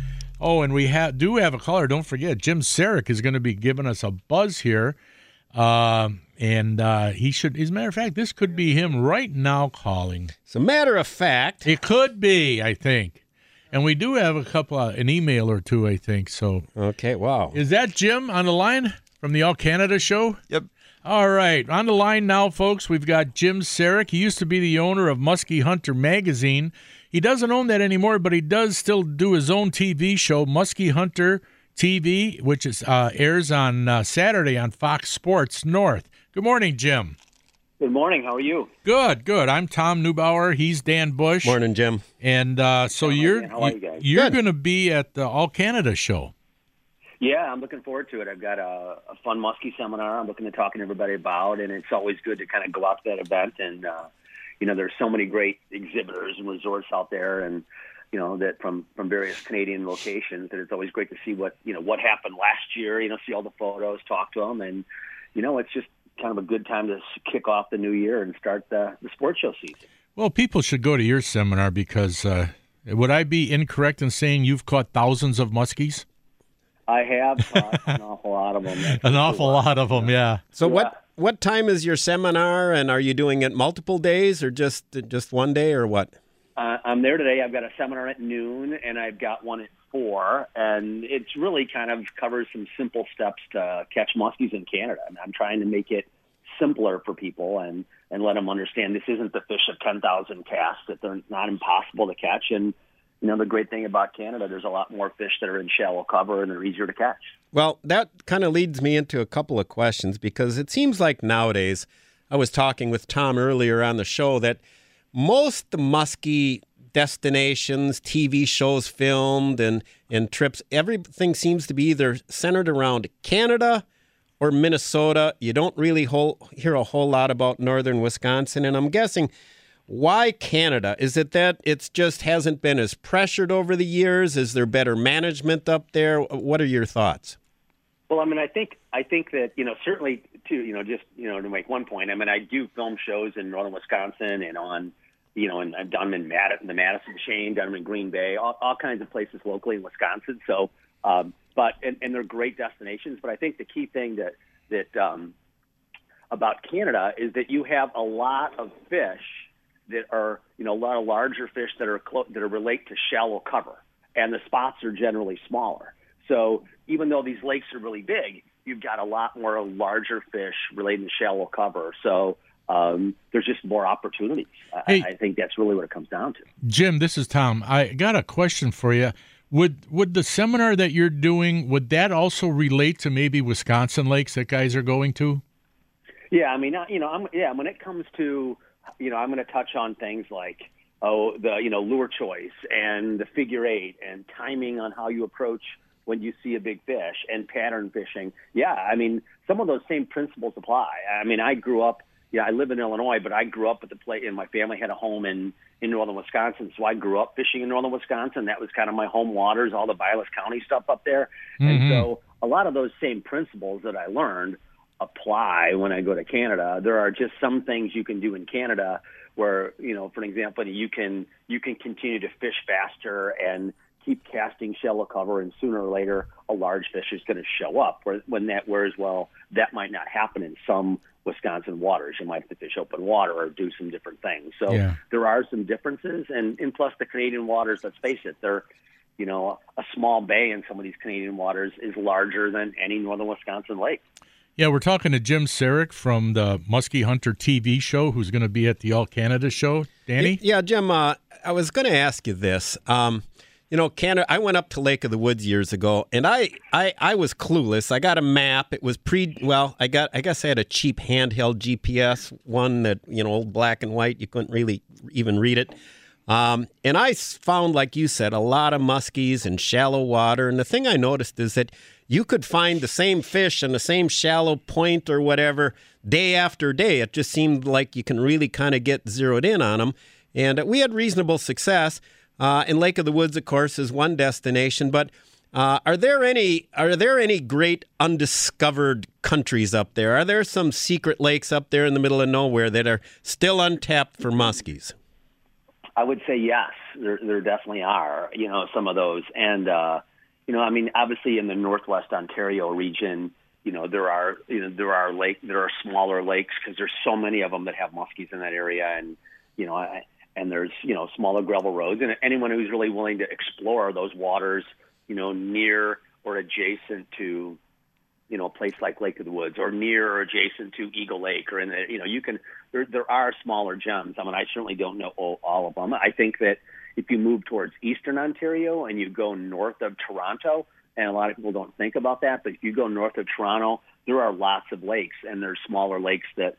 oh, and we have do have a caller. Don't forget, Jim Saric is going to be giving us a buzz here. Um, and uh, he should, as a matter of fact, this could be him right now calling. As a matter of fact, It could be, I think. And we do have a couple, uh, an email or two, I think. So okay, wow. is that Jim on the line from the All Canada show? Yep. All right. On the line now, folks, we've got Jim Saric. He used to be the owner of Musky Hunter magazine. He doesn't own that anymore, but he does still do his own TV show, Musky Hunter TV, which is uh, airs on uh, Saturday on Fox Sports North. Good morning, Jim. Good morning. How are you? Good, good. I'm Tom Neubauer. He's Dan Bush. Morning, Jim. And uh, so you're How are you guys? you're going to be at the All Canada show. Yeah, I'm looking forward to it. I've got a, a fun muskie seminar I'm looking to talking to everybody about, and it's always good to kind of go out to that event. And uh, you know, there's so many great exhibitors and resorts out there, and you know that from from various Canadian locations. That it's always great to see what you know what happened last year. You know, see all the photos, talk to them, and you know, it's just kind of a good time to kick off the new year and start the, the sports show season. Well, people should go to your seminar because uh, would I be incorrect in saying you've caught thousands of muskies? I have caught an awful lot of them. An awful sure. lot of them, yeah. So what what time is your seminar and are you doing it multiple days or just just one day or what? Uh, I'm there today. I've got a seminar at noon, and I've got one at four, and it's really kind of covers some simple steps to catch muskies in Canada. And I'm trying to make it simpler for people and and let them understand this isn't the fish of 10,000 casts; that they're not impossible to catch. And you know, the great thing about Canada, there's a lot more fish that are in shallow cover and they're easier to catch. Well, that kind of leads me into a couple of questions because it seems like nowadays, I was talking with Tom earlier on the show that most muskie destinations, TV shows filmed, and and trips. Everything seems to be either centered around Canada or Minnesota. You don't really whole, hear a whole lot about northern Wisconsin, and I'm guessing why Canada? Is it that it's just hasn't been as pressured over the years? Is there better management up there? What are your thoughts? Well, I mean, I think I think that you know certainly to you know just you know to make one point. I mean, I do film shows in northern Wisconsin and on you know, and I've done them in the Madison chain, done them in Green Bay, all, all kinds of places locally in Wisconsin. So, um, but and, and they're great destinations. But I think the key thing that that um, about Canada is that you have a lot of fish that are you know a lot of larger fish that are clo- that are relate to shallow cover, and the spots are generally smaller. So even though these lakes are really big, you've got a lot more larger fish relating to shallow cover. So um, there's just more opportunities. Hey. I, I think that's really what it comes down to. Jim, this is Tom. I got a question for you. Would would the seminar that you're doing would that also relate to maybe Wisconsin lakes that guys are going to? Yeah, I mean, you know, I'm, yeah, when it comes to, you know, I'm going to touch on things like, oh, the, you know, lure choice and the figure eight and timing on how you approach when you see a big fish and pattern fishing. Yeah, I mean, some of those same principles apply. I mean, I grew up, yeah, I live in Illinois, but I grew up at the place, and my family had a home in in northern Wisconsin, so I grew up fishing in northern Wisconsin. That was kind of my home waters, all the Vilas County stuff up there, and mm-hmm. so a lot of those same principles that I learned apply when I go to Canada. There are just some things you can do in Canada where, you know, for example, you can you can continue to fish faster and keep casting shallow cover, and sooner or later a large fish is going to show up. Where, when that, whereas well, that might not happen in some Wisconsin waters. You might have to fish open water or do some different things. So Yeah. there are some differences, and, and plus the Canadian waters. Let's face it, they're you know, a small bay in some of these Canadian waters is larger than any northern Wisconsin lake. Yeah, we're talking to Jim Saric from the Musky Hunter TV show, who's going to be at the All Canada show. Danny, Yeah, Jim, uh, I was going to ask you this. Um, you know, Canada, I went up to Lake of the Woods years ago, and I, I, I was clueless. I got a map. It was pre. Well, I got. I guess I had a cheap handheld GPS one that you know, old black and white. You couldn't really even read it. Um, and I found, like you said, a lot of muskies and shallow water. And the thing I noticed is that you could find the same fish in the same shallow point or whatever day after day. It just seemed like you can really kind of get zeroed in on them. And we had reasonable success. Uh, and Lake of the Woods, of course, is one destination. But uh, are there any are there any great undiscovered countries up there? Are there some secret lakes up there in the middle of nowhere that are still untapped for muskies? I would say yes, there, there definitely are. You know, some of those, and uh, you know, I mean, obviously in the Northwest Ontario region, you know, there are you know there are lake there are smaller lakes because there's so many of them that have muskies in that area, and you know, I, and there's you know smaller gravel roads, and anyone who's really willing to explore those waters, you know, near or adjacent to you know, a place like Lake of the Woods or near or adjacent to Eagle Lake or in the, you know, you can, there, there are smaller gems. I mean, I certainly don't know all, all of them. I think that if you move towards Eastern Ontario and you go north of Toronto, and a lot of people don't think about that, but if you go north of Toronto, there are lots of lakes and there's smaller lakes that,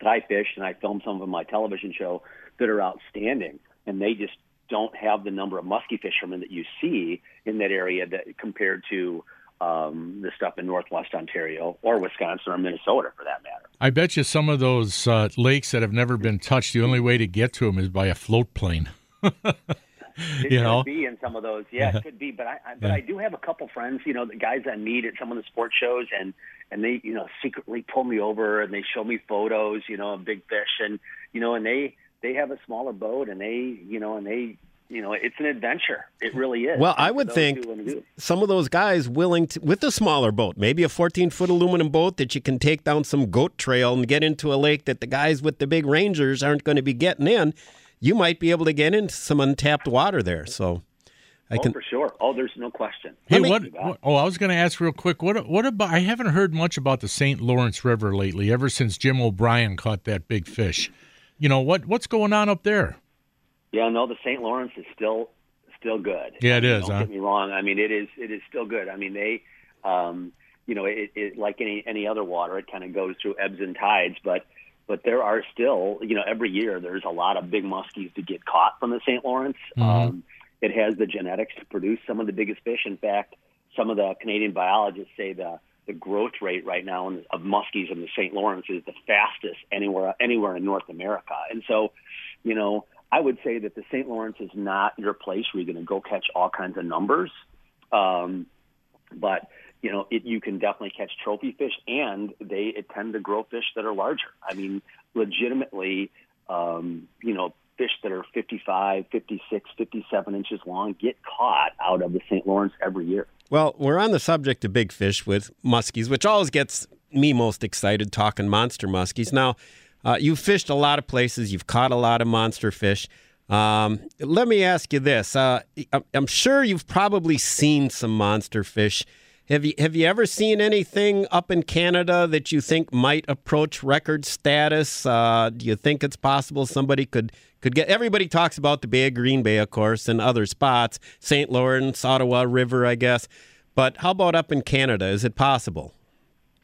that I fished and I filmed some of them on my television show that are outstanding and they just don't have the number of musky fishermen that you see in that area that compared to um, the stuff in Northwest Ontario or Wisconsin or Minnesota for that matter. I bet you some of those uh, lakes that have never been touched, the only way to get to them is by a float plane. It You could know? be in some of those, yeah, it could be. But I, I but Yeah. I do have a couple friends, you know, the guys I meet at some of the sports shows, and and they, you know, secretly pull me over and they show me photos, you know, of big fish, and you know, and they they have a smaller boat, and they, you know, and they, you know, it's an adventure. It really is. Well, I would think who wanna do it. some of those guys willing to, with a smaller boat, maybe a 14 foot aluminum boat that you can take down some goat trail and get into a lake that the guys with the big Rangers aren't going to be getting in. You might be able to get into some untapped water there. So I oh, can. for sure. Oh, there's no question. Hey, what, what? Oh, I was going to ask real quick. What? What about? I haven't heard much about the St. Lawrence River lately. Ever since Jim O'Brien caught that big fish, you know what? What's going on up there? Yeah, no, the St. Lawrence is still still good. Yeah, it is. Don't huh? get me wrong. I mean, it is it is still good. I mean, they, um, you know, it, it like any any other water, it kind of goes through ebbs and tides. But but there are still, you know, every year there's a lot of big muskies to get caught from the St. Lawrence. Um, it has the genetics to produce some of the biggest fish. In fact, some of the Canadian biologists say the the growth rate right now in, of muskies in the St. Lawrence is the fastest anywhere anywhere in North America. And so, you know, I would say that the St. Lawrence is not your place where you're going to go catch all kinds of numbers. Um, but you know, it, you can definitely catch trophy fish, and they tend to grow fish that are larger. I mean, legitimately, um, you know, fish that are 55, 56, 57 inches long get caught out of the St. Lawrence every year. Well, we're on the subject of big fish with muskies, which always gets me most excited talking monster muskies. Now, uh, you've fished a lot of places, you've caught a lot of monster fish. Um, let me ask you this: uh, I'm- I'm sure you've probably seen some monster fish. Have you have you ever seen anything up in Canada that you think might approach record status? Uh, do you think it's possible somebody could could get? Everybody talks about the Bay of Green Bay, of course, and other spots, St. Lawrence, Ottawa River, I guess. But how about up in Canada? Is it possible?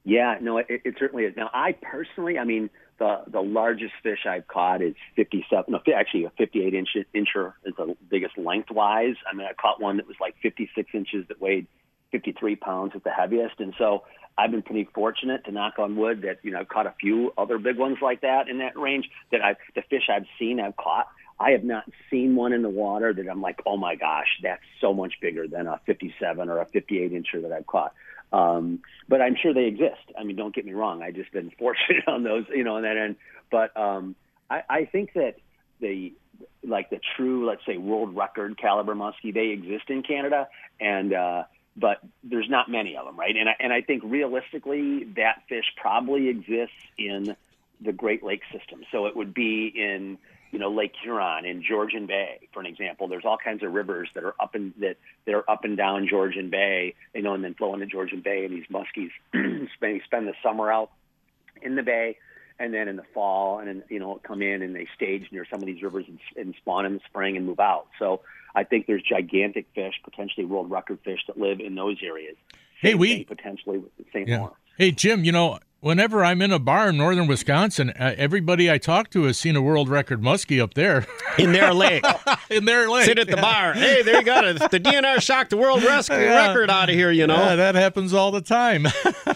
Yeah, no, it, it certainly is. Now, I personally, I mean, the the largest fish I've caught is 57. No, actually, a 58 inch incher is the biggest lengthwise. I mean, I caught one that was like 56 inches that weighed 53 pounds at the heaviest, and so I've been pretty fortunate to knock on wood that you know I've caught a few other big ones like that in that range. That I the fish I've seen, I've caught. I have not seen one in the water that I'm like, oh my gosh, that's so much bigger than a 57 or a 58 incher that I've caught. Um, but I'm sure they exist. I mean, don't get me wrong. I just been fortunate on those, you know, on that end. But um, I, I think that the like the true, let's say, world record caliber muskie, they exist in Canada, and uh, but there's not many of them, right? And I, and I think realistically, that fish probably exists in the Great Lakes system. So it would be in you know Lake Huron in Georgian Bay, for an example. There's all kinds of rivers that are up and that that are up and down Georgian Bay, you know, and then flow into Georgian Bay, and these muskies spend spend the summer out in the bay, and then in the fall, and then you know come in and they stage near some of these rivers and, and spawn in the spring and move out. So I think there's gigantic fish, potentially world record fish, that live in those areas. Hey, we- potentially with the St. Yeah. Lawrence. Hey, Jim, you know, whenever I'm in a bar in northern Wisconsin, uh, everybody I talk to has seen a world record muskie up there In their lake. in their lake. Sit at the bar. Hey, there you go. The DNR shocked the world rescue Yeah. record out of here, you know. Yeah, that happens all the time.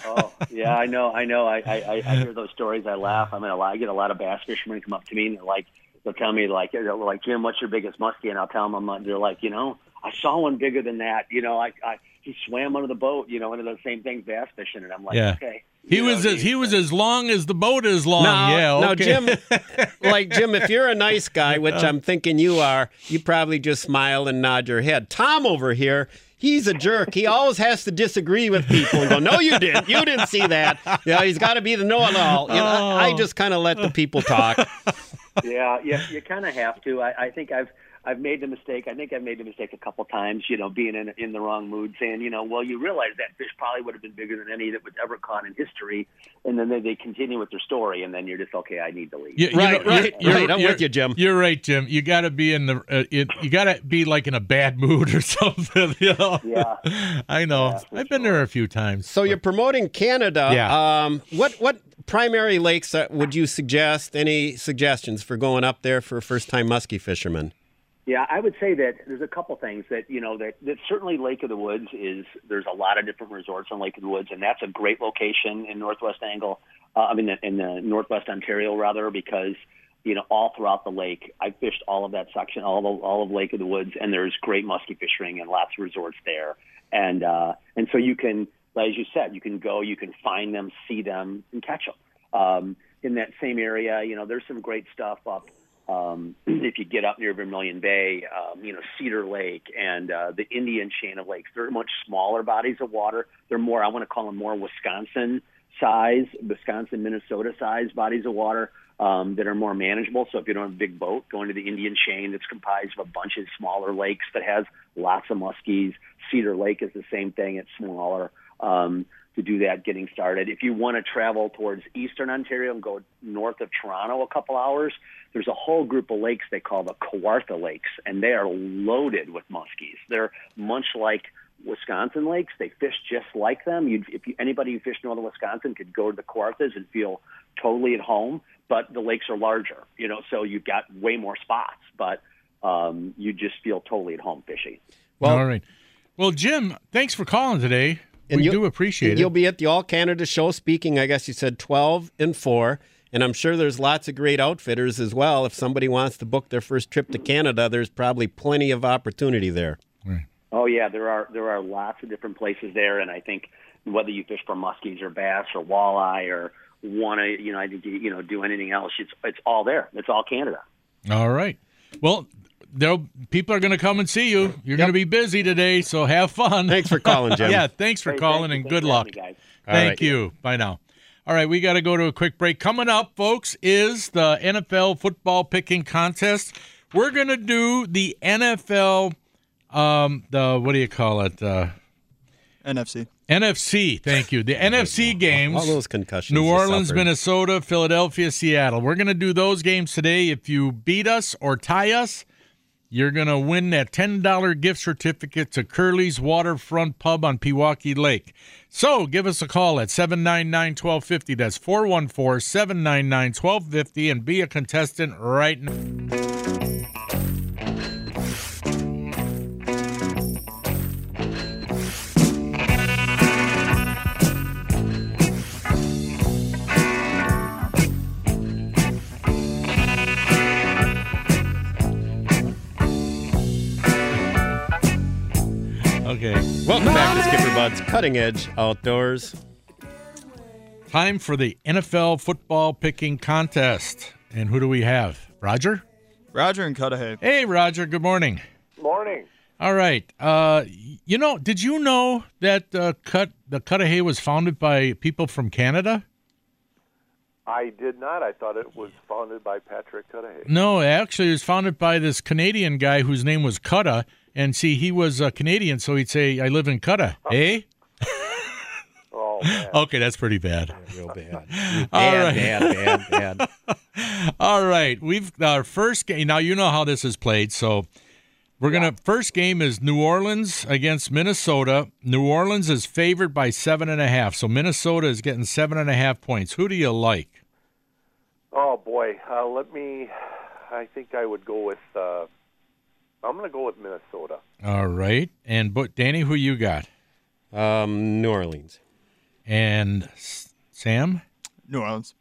oh, yeah, I know, I know. I, I, I hear those stories. I laugh. I mean, I get a lot of bass fishermen come up to me and they're like, they'll tell me like, they're like, Jim, what's your biggest muskie? And I'll tell them, I'm not, they're like, you know, I saw one bigger than that. You know, I, I he swam under the boat. You know, one of those same things, bass fishing. And I'm like, Yeah. okay. he You know, was as, he was as long as the boat is long. Now, yeah, now, okay. Jim, like Jim, if you're a nice guy, which I'm thinking you are, you probably just smile and nod your head. Tom over here, he's a jerk. He always has to disagree with people and go, "No, you didn't. You didn't see that." Yeah, he's got to be the know-it-all. You know, I I oh. just kind of let the people talk. Yeah, yeah, you kind of have to. I, I think I've I've made the mistake. I think I've made the mistake a couple times. You know, being in in the wrong mood, saying, you know, well, you realize that fish probably would have been bigger than any that was ever caught in history, and then they, they continue with their story, and then you're just okay. I need to leave. You- you Right, know, right, you're- right. I'm you're- with you, Jim. You're right, Jim. You got to be in the. Uh, it, you got to be like in a bad mood or something. You know. Yeah. I know. Yeah, I've been there a few times. So you're promoting Canada. Yeah. Um, what what primary lakes uh, would you suggest? Any suggestions for going up there for a first-time muskie fisherman? Yeah, I would say that there's a couple things that you know that, that certainly Lake of the Woods is. There's a lot of different resorts on Lake of the Woods, and that's a great location in Northwest Angle. Uh, I mean, in the Northwest Ontario rather, because you know all throughout the lake, I fished all of that section, all of all of Lake of the Woods, and there's great muskie fishing and lots of resorts there, and uh, and so you can, as you said, you can go, you can find them, see them, and catch them. Um, in that same area, you know, there's some great stuff up um, if you get up near Vermilion Bay, um, you know, Cedar Lake and uh, the Indian chain of lakes, they're much smaller bodies of water. They're more, I want to call them more Wisconsin size, Wisconsin, Minnesota size bodies of water um, that are more manageable. So if you don't have a big boat, going to the Indian chain that's comprised of a bunch of smaller lakes that has lots of muskies. Cedar Lake is the same thing. It's smaller. Um, to do that getting started. If you want to travel towards eastern Ontario and go north of Toronto a couple hours, there's a whole group of lakes they call the Kawartha Lakes, and they are loaded with muskies. They're much like Wisconsin lakes. They fish just like them. You'd, if you, anybody who fished northern Wisconsin could go to the Kawarthas and feel totally at home. but the lakes are larger, you know, so you've got way more spots, but um, you just feel totally at home fishing. Well- All right. Well, Jim, thanks for calling today. And we you'll- do appreciate it. You'll be at the All Canada Show speaking, I guess you said 12 and 4. And I'm sure there's lots of great outfitters as well. If somebody wants to book their first trip to Canada, there's probably plenty of opportunity there. Oh yeah, there are there are lots of different places there, and I think whether you fish for muskies or bass or walleye or want to, you know, I think you, you know, do anything else, it's it's all there. It's all Canada. All right. Well, there'll people are going to come and see you. You're going to be busy today, so have fun. Thanks for calling, Jim. yeah, thanks for Hey, calling thank and Thanks good luck. me, guys. Thank right. you. Bye now. All right, we got to go to a quick break. Coming up, folks, is the NFL football picking contest. We're going to do the NFL um the what do you call it? Uh NFC. NFC. Thank you. The NFC games. All those concussions. New Orleans. Minnesota, Philadelphia, Seattle. We're going to do those games today. If you beat us or tie us, you're going to win that $10 gift certificate to Curly's Waterfront Pub on Pewaukee Lake. So give us a call at 799 1250. That's 414 799 1250 and be a contestant right now. Okay. Welcome back to Skipper Bud's Cutting Edge Outdoors. Time for the NFL football picking contest. And who do we have? Roger? Roger and Cudahy. Hey, Roger. Good morning. Morning. All right. Uh, you know, did you know that uh, cut the Cudahy was founded by people from Canada? I did not. I thought it was founded by Patrick Cudahy. No, actually, it was founded by this Canadian guy whose name was Cutta. And see, he was a Canadian, so he'd say, "I live in Cutta." Eh? Oh. Okay, that's pretty bad. Real bad. All bad, right. bad, bad, bad. All right, we've our first game. Now you know how this is played, so we're gonna. First game is New Orleans against Minnesota. New Orleans is favored by seven and a half, so Minnesota is getting seven and a half points. Who do you like? Oh boy. Uh, let me. I think I would go with. Uh, I'm going to go with Minnesota. All right, and but Danny, who you got? Um, New Orleans. And S- Sam. New Orleans.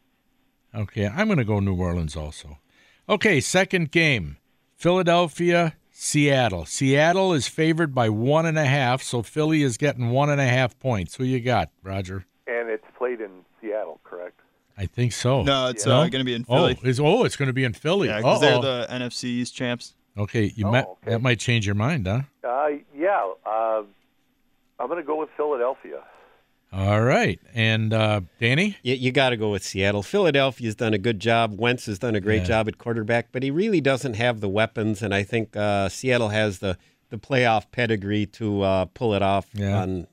Okay, I'm gonna go New Orleans also. Okay, second game, Philadelphia. Seattle. Seattle is favored by one and a half, so Philly is getting one and a half points. Who you got, Roger? And it's played in Seattle, correct? I think so. No, it's No? uh, going to be in Philly. Oh, is oh, it's going to be in Philly. yeah, because Uh-oh. they're the NFC East champs. Okay, you Oh, might okay. that might change your mind, huh? Uh, yeah. Uh, I'm going to go with Philadelphia. All right, and uh, Danny. You, you got to go with Seattle. Philadelphia's done a good job. Wentz has done a great Yeah. job at quarterback, but he really doesn't have the weapons. And I think uh, Seattle has the, the playoff pedigree to uh, pull it off Yeah. on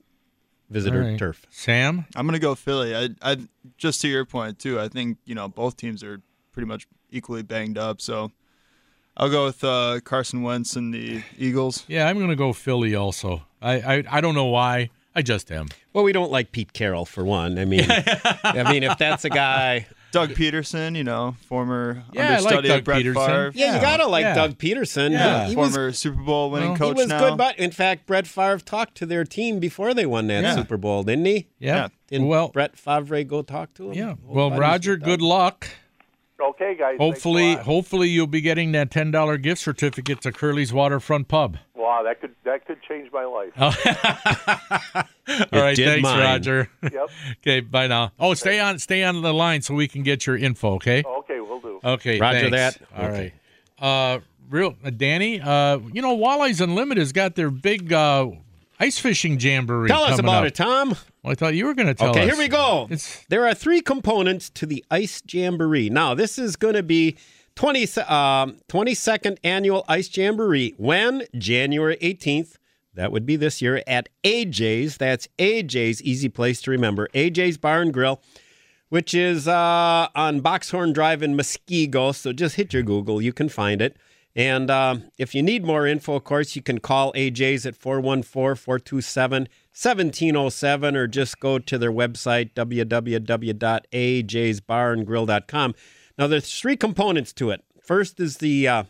visitor All right. turf. Sam. I'm going to go Philly. I, I just to your point too. I think you know both teams are pretty much equally banged up. So I'll go with uh, Carson Wentz and the Eagles. Yeah, I'm going to go Philly also. I, I I don't know why. I just am. Well, we don't like Pete Carroll for one. I mean, I mean, if that's a guy, Doug Pederson, you know, former Yeah, I like understudy Doug of Brett Pederson. Favre. yeah, you gotta like yeah. Doug Pederson. Yeah. He, he was former Super Bowl winning Well, he was now. good. But in fact, Brett Favre talked to their team before they won that Yeah. Super Bowl, didn't he? Yeah. Didn't well, Brett Favre go talk to him? yeah. Well, Roger, with good Doug. luck. Okay, guys. Hopefully, hopefully you'll be getting that ten dollar gift certificate to Curly's Waterfront Pub. Wow, that could that could change my life. All right, thanks, mine. Roger. Yep. okay, bye now. Oh, stay on, stay on the line so we can get your info. Okay. Okay, we'll do. Okay. Roger thanks. that. All Okay. right. Uh, real uh, Danny. Uh, you know, Walleyes Unlimited has got their big uh ice fishing jamboree. Tell us about up. it, Tom. Well, I thought you were going to tell us. okay, us. here we go. It's There are three components to the Ice Jamboree. Now, this is going to be 20, um, 22nd annual Ice Jamboree. When? January 18th. That would be this year at AJ's. That's AJ's, easy place to remember. AJ's Bar and Grill, which is uh, on Boxhorn Drive in Muskego. So just hit your Google, you can find it. And um, if you need more info, of course, you can call AJ's at 414 427 1707 or just go to their website, www.ajsbarandgrill.com. Now, there's three components to it. First is the uh,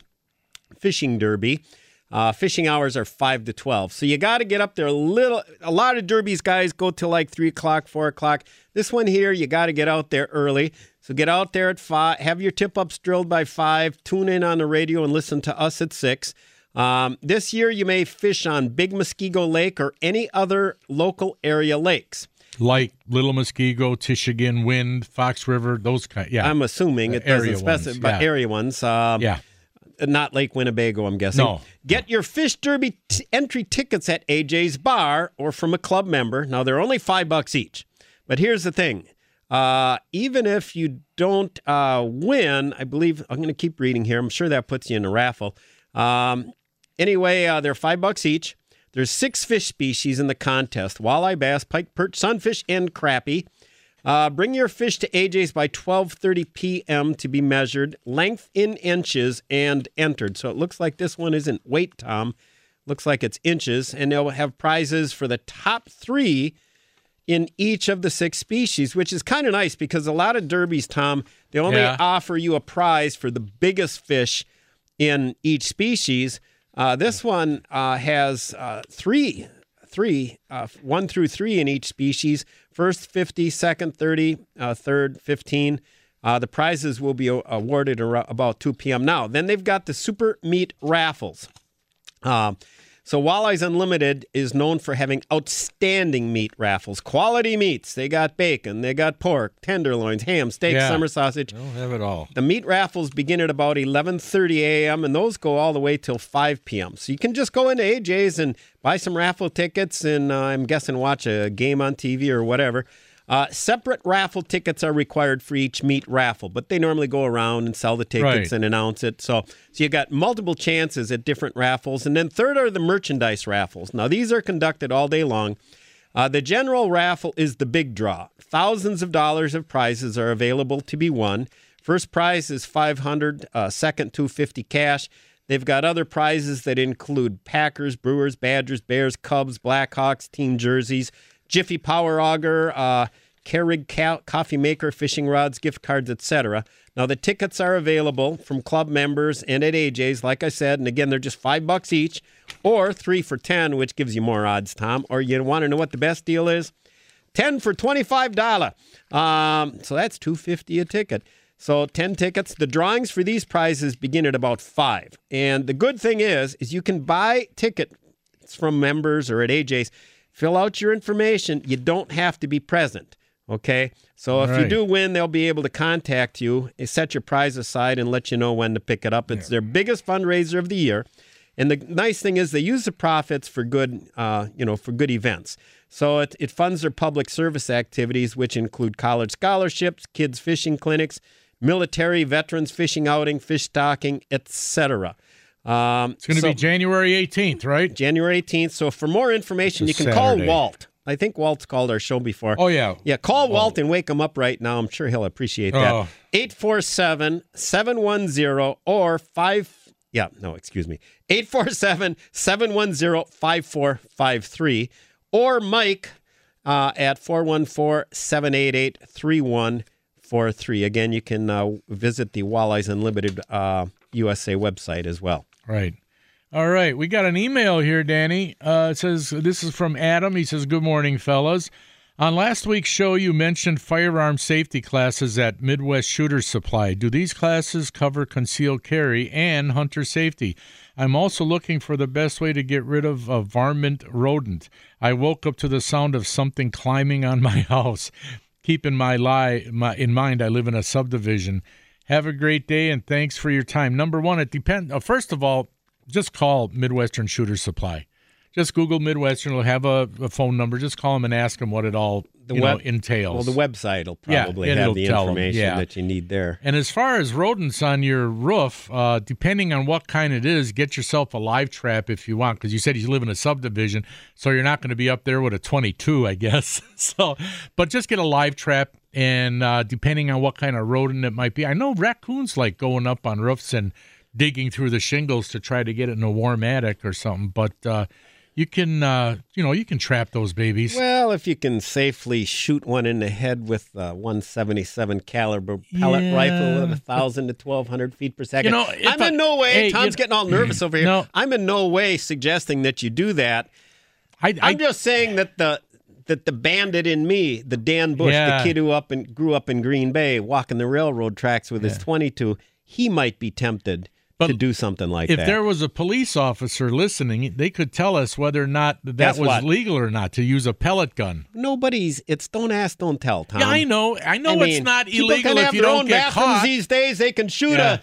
fishing derby. Uh, fishing hours are five to twelve, so you got to get up there a little. A lot of derbies guys go till like three o'clock, four o'clock. This one here, you got to get out there early. So get out there at five. Have your tip ups drilled by five. Tune in on the radio and listen to us at six. Um, this year, you may fish on Big Muskego Lake or any other local area lakes. Like Little Muskego, Tichigan, Wind, Fox River, those kind. Yeah, I'm assuming it doesn't specify, ones, but area ones. Um, yeah. Not Lake Winnebago, I'm guessing. No. Get your Fish Derby t- entry tickets at AJ's Bar or from a club member. Now, they're only five bucks each. But here's the thing uh, even if you don't uh, win, I believe, I'm going to keep reading here. I'm sure that puts you in a raffle. Um, anyway, uh, they're five bucks each. There's six fish species in the contest walleye, bass, pike, perch, sunfish, and crappie. Uh, bring your fish to AJ's by 12:30 p.m. to be measured, length in inches, and entered. So it looks like this one isn't weight, Tom. Looks like it's inches, and they'll have prizes for the top three in each of the six species, which is kind of nice because a lot of derbies, Tom, they only Yeah. offer you a prize for the biggest fish in each species. Uh, this one uh, has uh, three, three, uh, one through three in each species. First 50, second 30, uh, third 15. Uh, the prizes will be awarded ar- about 2 p.m. Now, then they've got the super meat raffles. So Walleyes Unlimited is known for having outstanding meat raffles, quality meats. They got bacon, they got pork, tenderloins, ham, steak, Yeah. summer sausage. They'll have it all. The meat raffles begin at about 11:30 a.m. and those go all the way till 5 p.m. So you can just go into AJ's and buy some raffle tickets and uh, I'm guessing watch a game on TV or whatever. Uh, separate raffle tickets are required for each meat raffle, but they normally go around and sell the tickets Right. and announce it. So, so you got multiple chances at different raffles, and then third are the merchandise raffles. Now these are conducted all day long. Uh, the general raffle is the big draw. Thousands of dollars of prizes are available to be won. First prize is 500, uh, second 250 cash. They've got other prizes that include Packers, Brewers, Badgers, Bears, Cubs, Blackhawks, team jerseys, Jiffy Power Auger, uh, Keurig ca- coffee maker, fishing rods, gift cards, etc. Now the tickets are available from club members and at AJ's, like I said, and again they're just five bucks each, or three for ten, which gives you more odds, Tom. Or you want to know what the best deal is? 10 for $25. Um, so that's 250 a ticket. So 10 tickets. The drawings for these prizes begin at about 5. And the good thing is is you can buy tickets from members or at AJ's. Fill out your information. You don't have to be present. Okay? So if you do win, they'll be able to contact you, eh, set your prize aside and let you know when to pick it up. It's their biggest fundraiser of the year. And the nice thing is they use the profits for good, uh, you know, for good events. So it, it funds their public service activities, which include college scholarships, kids fishing clinics, military veterans fishing outing, fish stocking, etc. Um, It's going to so- be January 18th, right? January 18th. So for more information, you can call Walt. I think Walt's called our show before. Oh, yeah. Yeah, call Walt and wake him up right now. I'm sure he'll appreciate that. Oh. 847 710 or 5. Yeah, no, excuse me. 847 710 5453 or Mike uh, at 414 788 3143. Again, you can uh, visit the Walleyes Unlimited uh, USA website as well. Right. All right. We got an email here, Danny. Uh, it says, This is from Adam. He says, Good morning, fellas. On last week's show, you mentioned firearm safety classes at Midwest Shooter Supply. Do these classes cover concealed carry and hunter safety? I'm also looking for the best way to get rid of a varmint rodent. I woke up to the sound of something climbing on my house. Keep in my lie my, in mind, I live in a subdivision. Have a great day and thanks for your time. Number one, it depends. Uh, first of all, just call Midwestern Shooter Supply. Just Google Midwestern. It'll have a, a phone number. Just call them and ask them what it all you know, entails. Well, the website will probably and have the information yeah. that you need there. And as far as rodents on your roof, uh, depending on what kind it is, get yourself a live trap if you want, because you said you live in a subdivision, so you're not going to be up there with a 22, I guess. so, but just get a live trap, and uh, depending on what kind of rodent it might be, I know raccoons like going up on roofs and digging through the shingles to try to get it in a warm attic or something. But uh, you can, uh, you know, you can trap those babies. Well, if you can safely shoot one in the head with a 177 caliber pellet Yeah. rifle at 1,000 to 1,200 feet per second. You know, I'm I- in no way, hey, Tom's you- getting all nervous over here. No. I'm in no way suggesting that you do that. I, I I'm just saying that the that the bandit in me, the Dan Bush, Yeah. the kid who up and grew up in Green Bay, walking the railroad tracks with his 22, he might be tempted But to do something like if that. If there was a police officer listening, they could tell us whether or not that Guess was what? legal or not to use a pellet gun. Nobody's. It's don't ask, don't tell. Tom. yeah, I know. I know I it's mean, not illegal if have you don't get caught. these days. They can shoot Yeah. a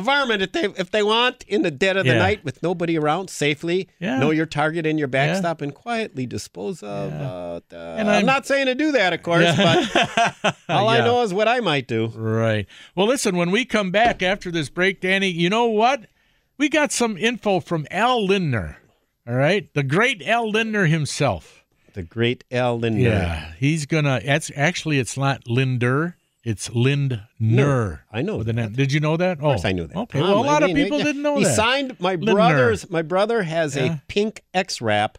varmint if they if they want in the dead of the Yeah. night with nobody around safely. Yeah. Know your target and your Yeah. backstop and quietly dispose of. Uh, And I'm, I'm- not saying to do that, of course, but all I know is what I might do. Right. Well, listen, when we come back after this break, Danny, you know what? We got some info from Al Lindner. All right. The great Al Lindner himself. The great Al Lindner. Yeah. He's going to, it's actually, it's not Linder. It's Lindner. I know an that. Did you know that? Of course, oh, I knew that. Okay. Tom, Well, a I lot mean, of people yeah. didn't know he that. signed my Lindner. brother's. My brother has Yeah. a pink X-Rap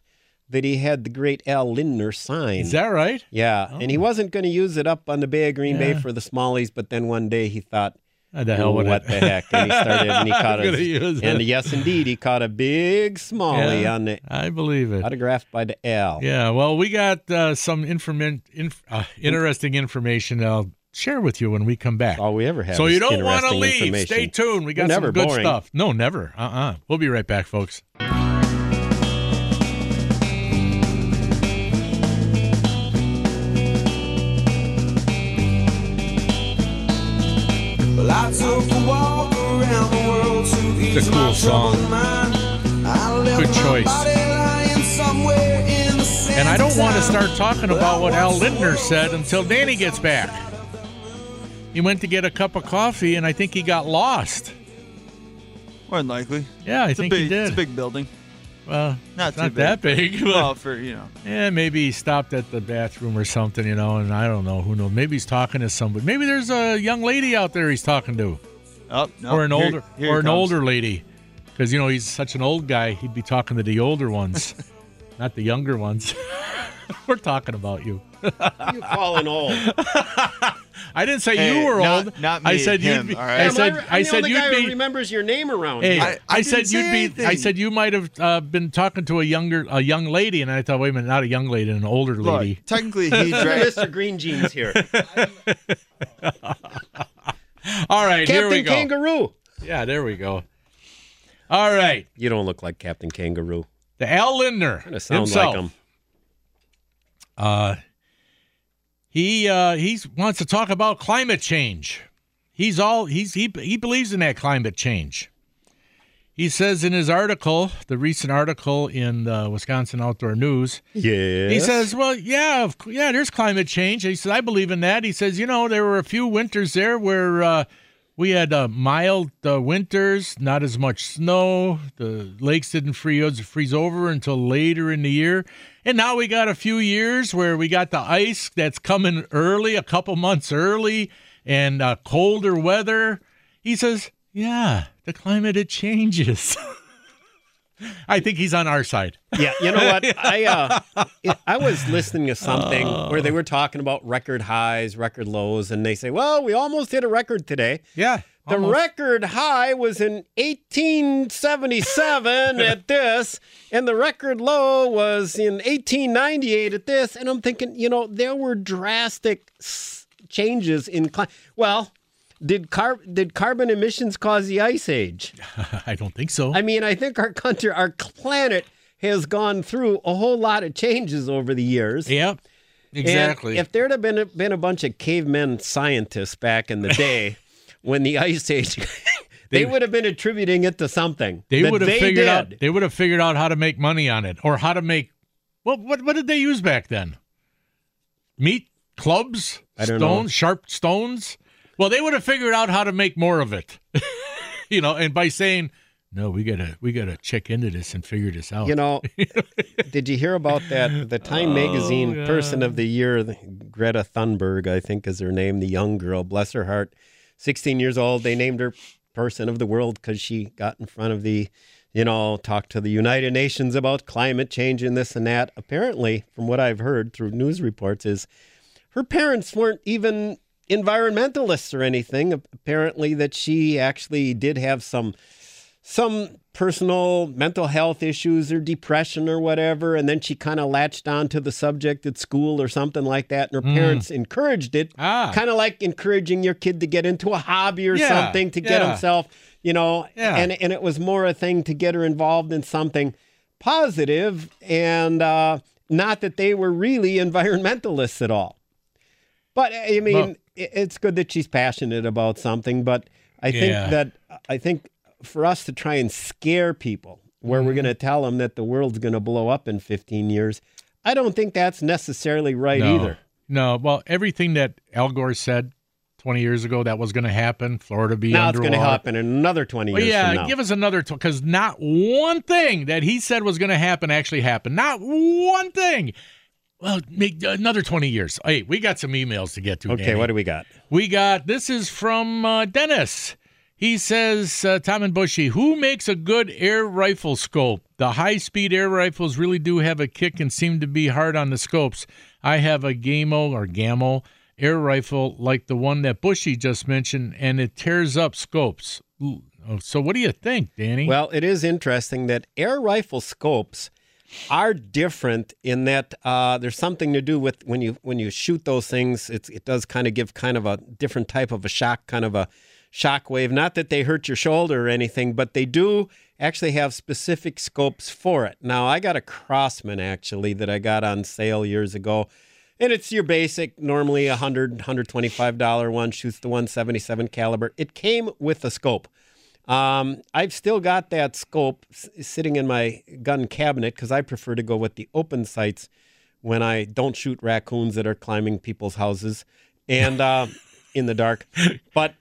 that he had the great Al Lindner sign. Is that right? Yeah, and he wasn't going to use it up on the Bay of Green Bay for the Smallies, but then one day he thought, Ah, the hell what it. the heck? And he started, and he caught a, and it. yes, indeed, he caught a big Smallie Yeah, on the I believe it. autographed by the L. Yeah, well, we got uh, some inf- uh, interesting information I'll share with you when we come back. All we ever have. So is you don't want to leave. Stay tuned. We got We're some good boring. stuff. No, never. Uh-uh. We'll be right back, folks. Well, I took a walk around the world to ease It's a cool song. troubled mind. I left Good choice. body lying somewhere in the sands And I don't want to start talking about what Al Lindner said until Danny gets back. He went to get a cup of coffee, and I think he got lost. More than likely. Yeah, I It's a think big, he did. It's a big building. Well, Not it's too not that big. but- Well, for you know, Yeah, maybe he stopped at the bathroom or something, you know, and I don't know. Who knows? Maybe he's talking to somebody. Maybe there's a young lady out there he's talking to, oh no, or an here- older, here or an comes. older lady, because you know he's such an old guy. He'd be talking to the older ones, not the younger ones. We're talking about you. You're falling old. I didn't say Hey, you were not- old. not I said him, you'd be. all right? I said. I'm I the said only you'd who be. remembers your name around Hey, here. I, I said you'd say be. I said you might have uh, been talking to a younger, a young lady, and I thought, wait a minute, not a young lady, an older Look, lady. technically, he drank. Mr. Green Jeans here. All right, here we Captain go. Kangaroo. Yeah, there we go. All right, You don't look like Captain Kangaroo. the Al Lindner Kind of sound himself. like him. Uh, he uh, he wants to talk about climate change. He's all he's he he believes in that climate change. He says in his article, the recent article in the Wisconsin Outdoor News, Yeah. he says, "Well, yeah, of yeah, there's climate change." He says, "I believe in that." He says, "You know, there were a few winters there where uh, we had uh, mild uh, winters, not as much snow. The lakes didn't freeze freeze over until later in the year, and now we got a few years where we got the ice that's coming early, a couple months early, and uh, colder weather." He says, "Yeah, the climate it changes." I think he's on our side. Yeah, you know what? I uh, I was listening to something where they were talking about record highs, record lows, and they say, "Well, we almost hit a record today." Yeah. The record high was in 1877 at this, and the record low was in 1898 at this. And I'm thinking, you know, there were drastic changes in climate. Well, did car- did carbon emissions cause the ice age? I don't think so. I mean, I think our country, our planet has gone through a whole lot of changes over the years. Yep. And Exactly. if there'd have been a, been a bunch of cavemen scientists back in the day when the ice age, they, They- would have been attributing it to something. they would have figured did. out they would have figured out how to make money on it or how to make well what what did they use back then? Meat clubs, stones, know. sharp stones. Well, they would have figured out how to make more of it. you know, and by saying, "No, we got to we got to check into this and figure this out." You know, did you hear about that? The Time oh, Magazine Oh, yeah. Person of the Year, Greta Thunberg, I think is her name, the young girl, bless her heart, 16 years old. They named her person of the world because she got in front of the, you know, talked to the United Nations about climate change and this and that. Apparently, from what I've heard through news reports, is her parents weren't even environmentalists or anything. Apparently, that she actually did have some some personal mental health issues or depression or whatever, and then she kind of latched on to the subject at school or something like that, and her Mm. parents encouraged it, Ah. kind of like encouraging your kid to get into a hobby or Yeah, something to get himself, you know, Yeah. and and it was more a thing to get her involved in something positive, and uh, not that they were really environmentalists at all. But I mean, Well- it's good that she's passionate about something. But I think Yeah. that I think for us to try and scare people, where we're Mm-hmm. going to tell them that the world's going to blow up in 15 years, I don't think that's necessarily right no. either. No, well, everything that Al Gore said 20 years ago that was going to happen, Florida be now it's going to happen in another 20 Well, years yeah, from now. give us another because not one thing that he said was going to happen actually happened. Not one thing. Well, make another 20 years. Hey, we got some emails to get to. okay, Danny. what do we got? We got this is from uh, Dennis. He says, uh, Tom and Bushy, who makes a good air rifle scope? The high speed air rifles really do have a kick and seem to be hard on the scopes. I have a Gamo or Gamo air rifle like the one that Bushy just mentioned, and it tears up scopes. Ooh. Oh, So, what do you think, Danny? Well, it is interesting that air rifle scopes are different in that uh, there's something to do with when you when you shoot those things. It does kind of give kind of a different type of a shock, kind of a shock wave. Not that they hurt your shoulder or anything, but they do actually have specific scopes for it. Now, I got a Crosman actually that I got on sale years ago. And it's your basic, normally a hundred, hundred twenty-five dollar one. Shoots the one seventy-seven caliber. It came with a scope. Um, I've still got that scope s- sitting in my gun cabinet because I prefer to go with the open sights when I don't shoot raccoons that are climbing people's houses and uh, in the dark. But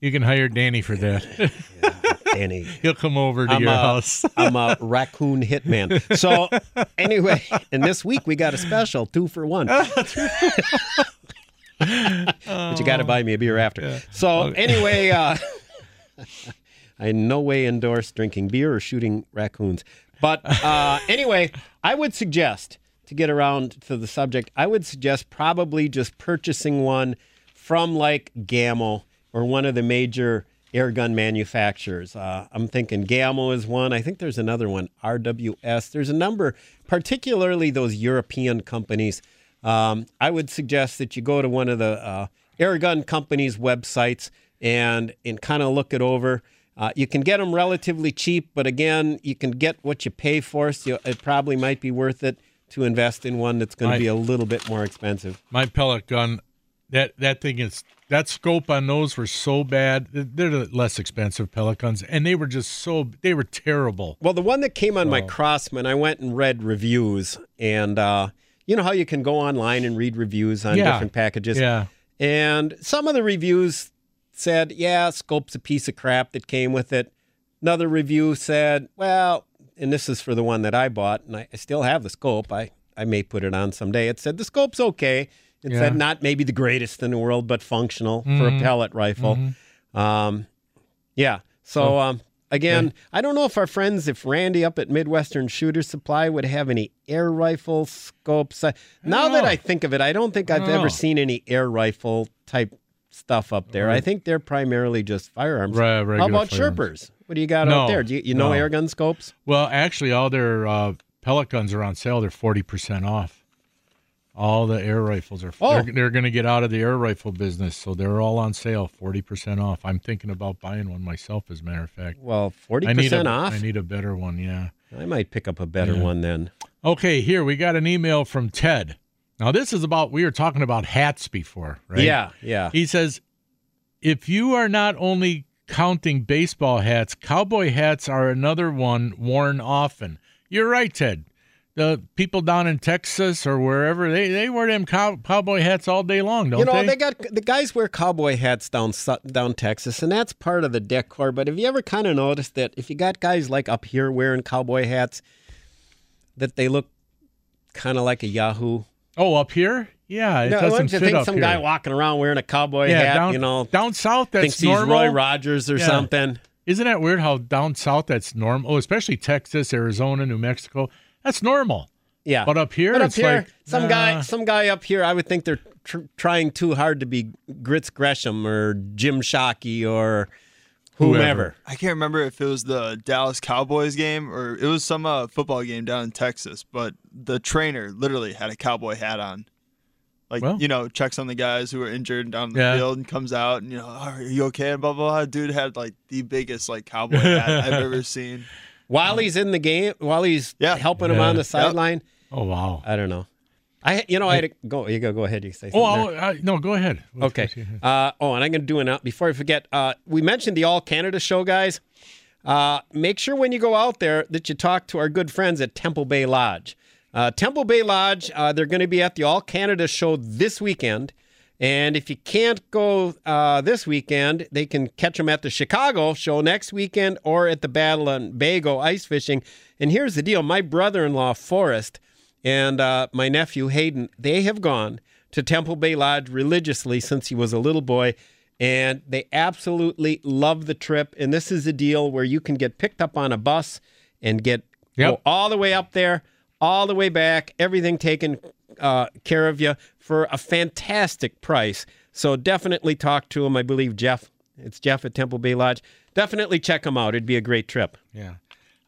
you can hire Danny for that. Danny, He'll come over to I'm your a, house. I'm a raccoon hitman. So anyway, and this week we got a special two for one. but you got to buy me a beer after. So anyway, uh, I in no way endorse drinking beer or shooting raccoons. But uh, anyway, I would suggest to get around to the subject, I would suggest probably just purchasing one from like Gamma or one of the major air gun manufacturers. Uh, I'm thinking Gamma is one. I think there's another one, RWS. There's a number, particularly those European companies. Um, I would suggest that you go to one of the uh, air gun companies' websites and and kind of look it over. Uh, you can get them relatively cheap, but again, you can get what you pay for. So it probably might be worth it to invest in one that's going to be a little bit more expensive. my pellet gun that that thing is that scope on those were so bad they're the less expensive Pelicans, and they were just so they were terrible Well, the one that came on my Crosman, I went and read reviews, and uh, you know how you can go online and read reviews on Yeah. different packages. yeah And some of the reviews said, yeah, scope's a piece of crap that came with it. Another review said, well, and this is for the one that I bought, and I, I still have the scope. I, I may put it on someday. It said the scope's okay. It Yeah. said not maybe the greatest in the world, but functional for Mm-hmm. a pellet rifle. Um, yeah. So um, again, I don't know if our friends, if Randy up at Midwestern Shooter Supply would have any air rifle scopes. I, now that. I think of it, I don't think I've don't ever know. seen any air rifle type stuff up there. I think they're primarily just firearms. Right, How about firearms. Sherpers? What do you got No, out there? Do you, you know no. air gun scopes? well actually all their uh, pellet guns are on sale they're 40% off all the air rifles are Oh. they're, they're going to get out of the air rifle business so they're all on sale 40% off i'm thinking about buying one myself as a matter of fact Well, forty percent off. I need a better one yeah I might pick up a better Yeah. one then. Okay, here we got an email from Ted. Now this is about we were talking about hats before, right? Yeah, yeah. He says if you are not only counting baseball hats, cowboy hats are another one worn often. You're right, Ted. The people down in Texas or wherever they, they wear them cow, cowboy hats all day long, don't they? you know, they? they? got the guys wear cowboy hats down down Texas, and that's part of the decor. But have you ever kind of noticed that if you got guys like up here wearing cowboy hats, that they look kind of like a Yahoo? Oh, up here? Yeah, it No, doesn't fit think some here. guy walking around wearing a cowboy yeah, hat, down, you know, down south that's thinks he's. Roy Rogers or Yeah. something? Isn't that weird how down south that's normal? Oh, especially Texas, Arizona, New Mexico. That's normal. Yeah. But up here, But up it's here, like some guy, some guy up here, I would think they're tr- trying too hard to be Grits Gresham or Jim Shockey or whomever. I can't remember if it was the Dallas Cowboys game or it was some uh, football game down in Texas, but the trainer literally had a cowboy hat on. Like, Well. you know, checks on the guys who were injured down the Yeah. field and comes out and, you know, "Oh, are you okay? And blah, blah, blah. Dude had like the biggest, like, cowboy hat I've ever seen. While he's in the game, while he's Yeah. helping him Yeah. on the Yep. sideline, Oh wow. I don't know. I, you know, I had to go. You go. Go ahead. You say something. Oh, there. I, I, no, go ahead. Okay. Uh, oh, and I'm going to do an out before I forget. Uh, we mentioned the All Canada show, guys. Uh, make sure when you go out there that you talk to our good friends at Temple Bay Lodge. Uh, Temple Bay Lodge, uh, they're going to be at the All Canada show this weekend. And if you can't go uh, this weekend, they can catch them at the Chicago show next weekend or at the Battle on Bago ice fishing. And here's the deal my brother in law, Forrest, and uh, my nephew Hayden, they have gone to Temple Bay Lodge religiously since he was a little boy, and they absolutely love the trip. And this is a deal where you can get picked up on a bus and get Yep. go all the way up there, all the way back, everything taken uh, care of you for a fantastic price. So definitely talk to him. I believe Jeff. It's Jeff at Temple Bay Lodge. Definitely check him out. It'd be a great trip. Yeah.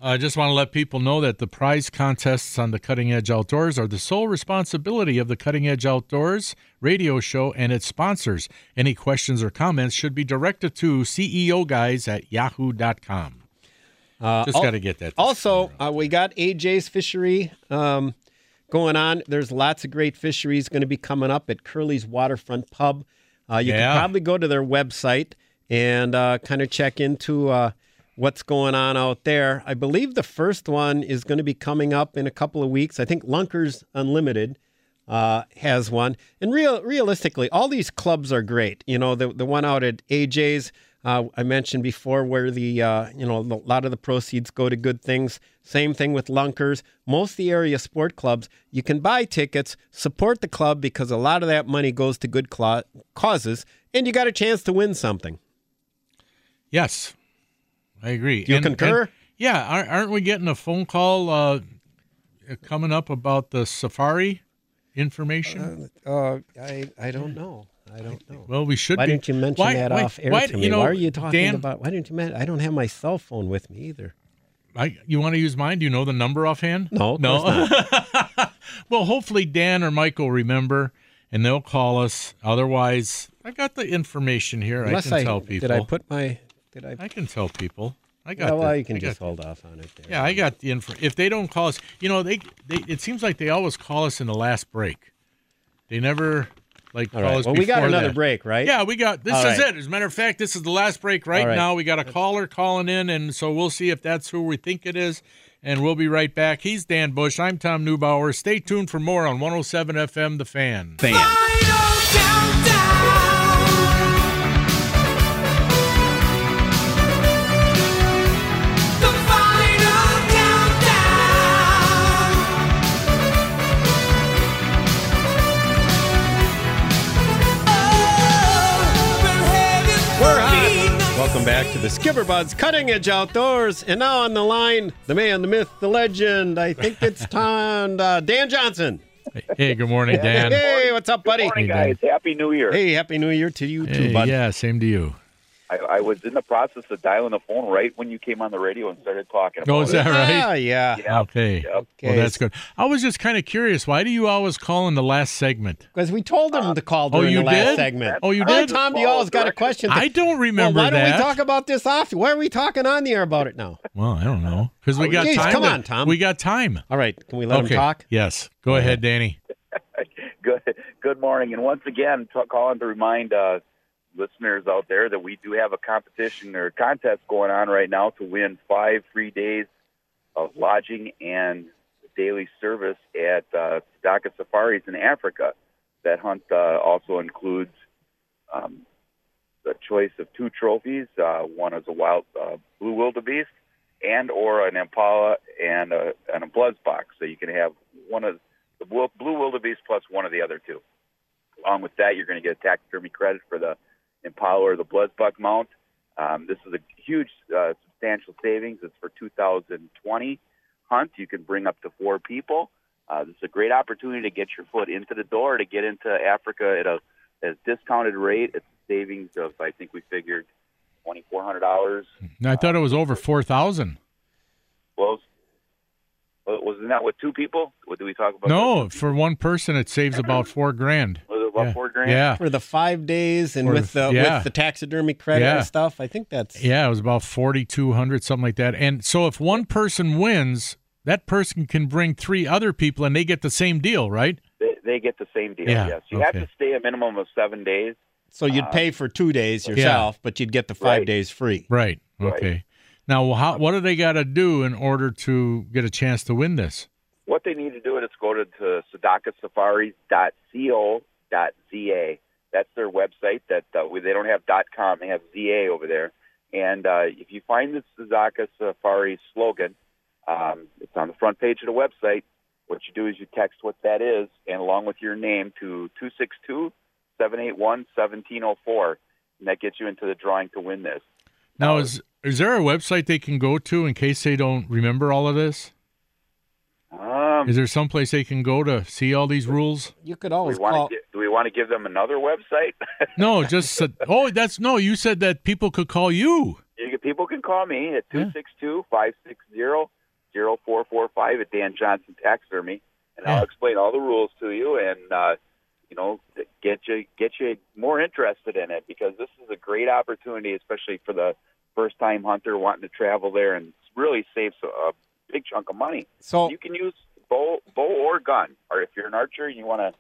I just want to let people know that the prize contests on the Cutting Edge Outdoors are the sole responsibility of the Cutting Edge Outdoors radio show and its sponsors. Any questions or comments should be directed to CEO guys at yahoo.com. Uh, Just got to get that. Also, uh, we got AJ's fishery um, going on. There's lots of great fisheries going to be coming up at Curly's Waterfront Pub. Uh, you Yeah. can probably go to their website and uh, kind of check into uh, what's going on out there. I believe the first one is going to be coming up in a couple of weeks. I think Lunkers Unlimited uh, has one. And real, realistically, all these clubs are great. You know, the the one out at AJ's uh, I mentioned before, where the uh, you know a lot of the proceeds go to good things. Same thing with Lunkers. Most of the area sport clubs, you can buy tickets, support the club because a lot of that money goes to good cla causes, and you got a chance to win something. Yes, I agree. Do you concur? yeah, aren't, aren't we getting a phone call uh, coming up about the safari information? Uh, I I don't know. I don't know. well, we should. Why be. didn't you mention Why- that why- off air why- to me? you know, why are you talking Dan, about? Why didn't you mention? I don't have my cell phone with me either. I, you want to use mine? Do you know the number offhand? No, no. well, hopefully Dan or Mike will remember, and they'll call us. Otherwise, I got the information here. Unless I can tell people. did I put my did I? I can tell people. I got. well, the, well, you can I got just the- hold off on it. There. Yeah, I got the info. If they don't call us, you know, they, they it seems like they always call us in the last break. They never like All call right. us Well, we got another that. break, right? Yeah, we got this All is right. it. As a matter of fact, this is the last break right, All right. now. We got a caller calling in, and so we'll see if that's who we think it is. And we'll be right back. He's Dan Bush. I'm Tom Neubauer. Stay tuned for more on 107 FM The Fan. We're Welcome back to the Skipper Buds Cutting Edge Outdoors. And now on the line, the man, the myth, the legend. I think it's time, uh, Dan Johnson. Hey, good morning, Dan. Hey, what's up, buddy? Morning, Hey, guys. Happy New Year. Hey, Happy New Year to you too, Hey, bud. yeah, same to you. I, I was in the process of dialing the phone right when you came on the radio and started talking about Oh, is that it. right? Ah, yeah. Yep. Okay. Yep. Well, Okay. that's good. I was just kind of curious. Why do you always call in the last segment? Because we told him to call Oh, during you the last did? segment. Oh, you Well, did? Tom, you always got a question. I don't remember well, why don't that. we talk about this off? Why are we talking on the air about it now? Well, I don't know because we got Jeez, time. come to- on, Tom. We got time. All right, can we let okay. him talk? Yes. Go ahead, Danny. Good, good morning. And once again, t- calling to remind uh, listeners out there that we do have a competition or contest going on right now to win five free days of lodging and daily service at uh, Safaris in Africa. That hunt uh, also includes um, the choice of two trophies. Uh, one is a wild uh, blue wildebeest and or an impala and a, and a. So you can have one of the blue wildebeest plus one of the other two. Along with that, you're going to get a taxidermy credit for the Impala or the Bloodbuck mount. Um, this is a huge, uh, substantial savings. It's for 2020 hunt. You can bring up to four people. Uh, this is a great opportunity to get your foot into the door to get into Africa at a, at a discounted rate. It's a savings of, I think we figured, twenty four hundred dollars. I thought it was over four thousand. Well, was- wasn't that with two people? What did we talk about? No, for one person it saves about four grand. Was it about Yeah. four grand? Yeah. For the five days and For with the- the yeah. with the taxidermy credit Yeah. and stuff, I think that's Yeah, it was about forty two hundred, something like that. And so if one person wins, that person can bring three other people, and they get the same deal, right? They, they get the same deal. Yeah, Yes, you have to stay a minimum of seven days. so you'd uh, pay for two days yourself, but you'd get the five Right. days free. Right. Right. Okay. Now, how, what do they got to do in order to get a chance to win this? What they need to do is go to, to sadakasafaris.co.za. That's their website. That uh, they don't have .com; they have ZA over there. And uh, if you find the Sadaka Safari slogan, um, it's on the front page of the website. What you do is you text what that is, and along with your name to 262-781-1704, and that gets you into the drawing to win this. Now, is is there a website they can go to in case they don't remember all of this? Um, Is there someplace they can go to see all these rules? You could always call. to do we want to give them another website? No, just said, oh, that's no. You said that people could call you. You can, people can call me at 262-560-0445 at Dan Johnson Taxidermy, and Yeah. I'll explain all the rules to you and, uh, you know, get you get you more interested in it because this is a great opportunity, especially for the first-time hunter wanting to travel there and really saves a, a big chunk of money. So You can use bow, bow or gun, or if you're an archer and you want to hunt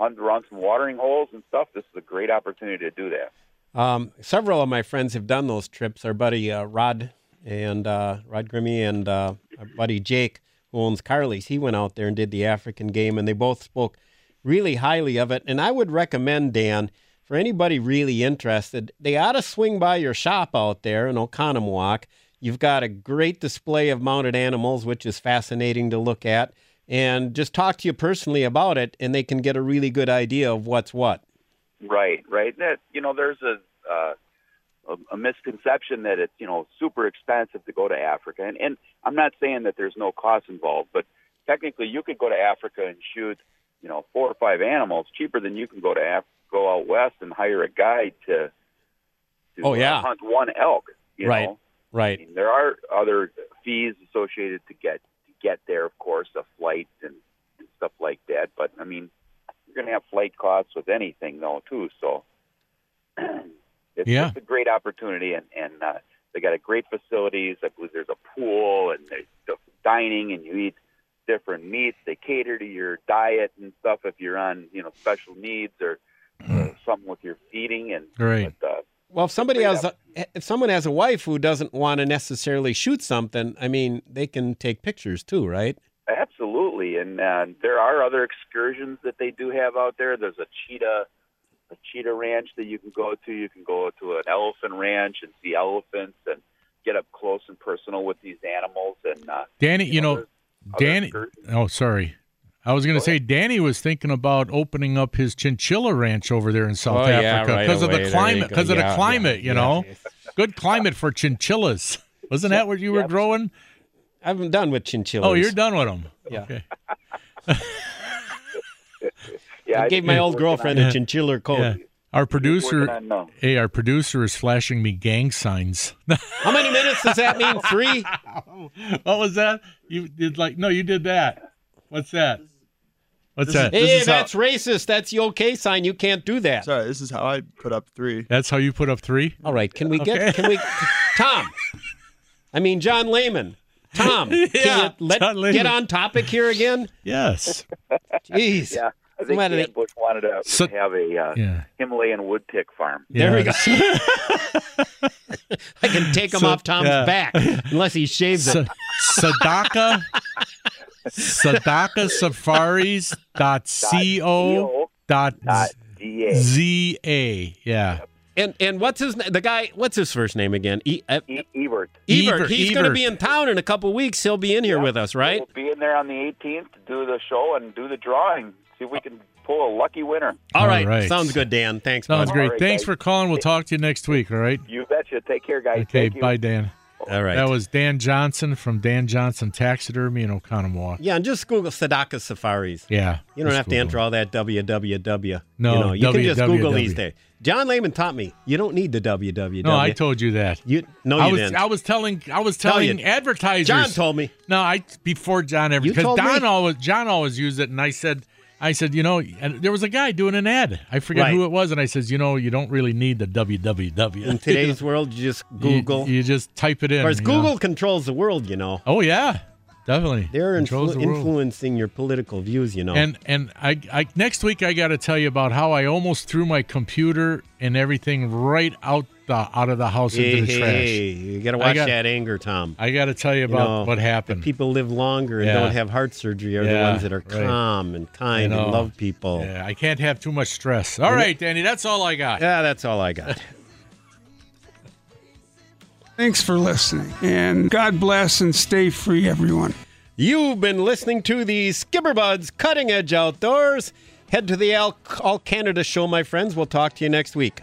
around some watering holes and stuff, this is a great opportunity to do that. Um, several of my friends have done those trips. Our buddy uh, Rod and uh, Rod Grimmy and uh, our buddy Jake, who owns Carly's, he went out there and did the African game, and they both spoke really highly of it. And I would recommend Dan for anybody really interested, they ought to swing by your shop out there in Oconomowoc. You've got a great display of mounted animals, which is fascinating to look at, and just talk to you personally about it, and they can get a really good idea of what's what. Right, right. That you know, there's a, uh, a a misconception that it's you know super expensive to go to Africa, and and I'm not saying that there's no cost involved, but technically you could go to Africa and shoot you know four or five animals cheaper than you can go to Af- go out west and hire a guide to. to Oh, uh, yeah. hunt one elk. You Right. Know? I Right. mean, there are other fees associated to get get there, of course, a flight and, and stuff like that. But I mean, you're going to have flight costs with anything, though, too. So it's Yeah. just a great opportunity, and and uh, they got a great facilities. I believe there's a pool and there's the dining, and you eat different meats. They cater to your diet and stuff if you're on you know special needs or uh, something with your feeding and Right. But, uh, Well, if somebody has a, if someone has a wife who doesn't want to necessarily shoot something, I mean, they can take pictures too, right? Absolutely, and uh, there are other excursions that they do have out there. There's a cheetah, a cheetah ranch that you can go to. You can go to an elephant ranch and see elephants and get up close and personal with these animals. And uh, Danny, you know, there's other Danny. Oh, sorry. I was going to say Danny was thinking about opening up his chinchilla ranch over there in South Oh, yeah, Africa right because of the climate. you go. Because of Yeah, the yeah, climate, you yeah. know, good climate for chinchillas. Wasn't that what you were growing? I'm done with chinchillas. Oh, you're done with them. Yeah. Okay. Yeah, I gave my old girlfriend Yeah. a chinchilla coat. Yeah. Our producer, on, hey, our producer is flashing me gang signs. How many minutes does that mean? Three? what was that? You did like no, you did that. What's that? What's This is- that? This Hey, is how- that's racist. That's the okay sign. You can't do that. Sorry, this is how I put up three. That's how you put up three. All right. Can we get? Okay. Can we? Tom. I mean, John Lehman. Tom, Yeah, can you let, John Lehman. get on topic here again? Yes. Jeez. Yeah, I think What are Dan they- Bush wanted to So- have a uh, Yeah. Himalayan wood tick farm. There we go. I can take him So- off Tom's yeah. back unless he shaves it. Sadaka Sadaka Safaris dot co dot Dot z a yeah And and what's his the guy? What's his first name again? E, uh, E- Ebert. Evert. Evert, Evert, he's going to be in town in a couple weeks. He'll be in here with us, right? We'll be in there on the 18th to do the show and do the drawing. See if we can pull a lucky winner. All All right. right. Sounds good, Dan. Thanks, Sounds bud. great. right, Thanks guys. for calling. We'll talk to you next week. All right. You betcha. Take care, guys. Okay. Thank you. Bye, Dan. All right. That was Dan Johnson from Dan Johnson Taxidermy in Oconomowoc. yeah, and just Google Sadaka Safaris. Yeah. You don't have to enter all that www. No, you, know, you can just Google www. these days. John Lehman taught me you don't need the www. No, I told you that. you. No, I was didn't. I was telling I was telling you- advertisers. John told me. No, I before John ever because Don me. always John always used it, and I said I said you know and there was a guy doing an ad. I forget Right. who it was, and I says you know you don't really need the www In today's world, you just Google. You, just type it in. course, you know. Google controls the world. You know, Oh yeah, definitely. they're influ- the influencing your political views. You know, And and I, I next week I got to tell you about how I almost threw my computer and everything right out the out of the house hey, into the trash. hey, you got to watch got- that anger, Tom. I got to tell you You about know, what the happened. people live longer and Yeah. don't have heart surgery are the ones that are right. calm and kind I and love people. Yeah, I can't have too much stress. All right, Danny, that's all I got. Yeah, that's all I got. Thanks for listening, and God bless and stay free, everyone. You've been listening to the Skipper Buds Cutting Edge Outdoors. Head to the All, All Canada show, my friends. We'll talk to you next week.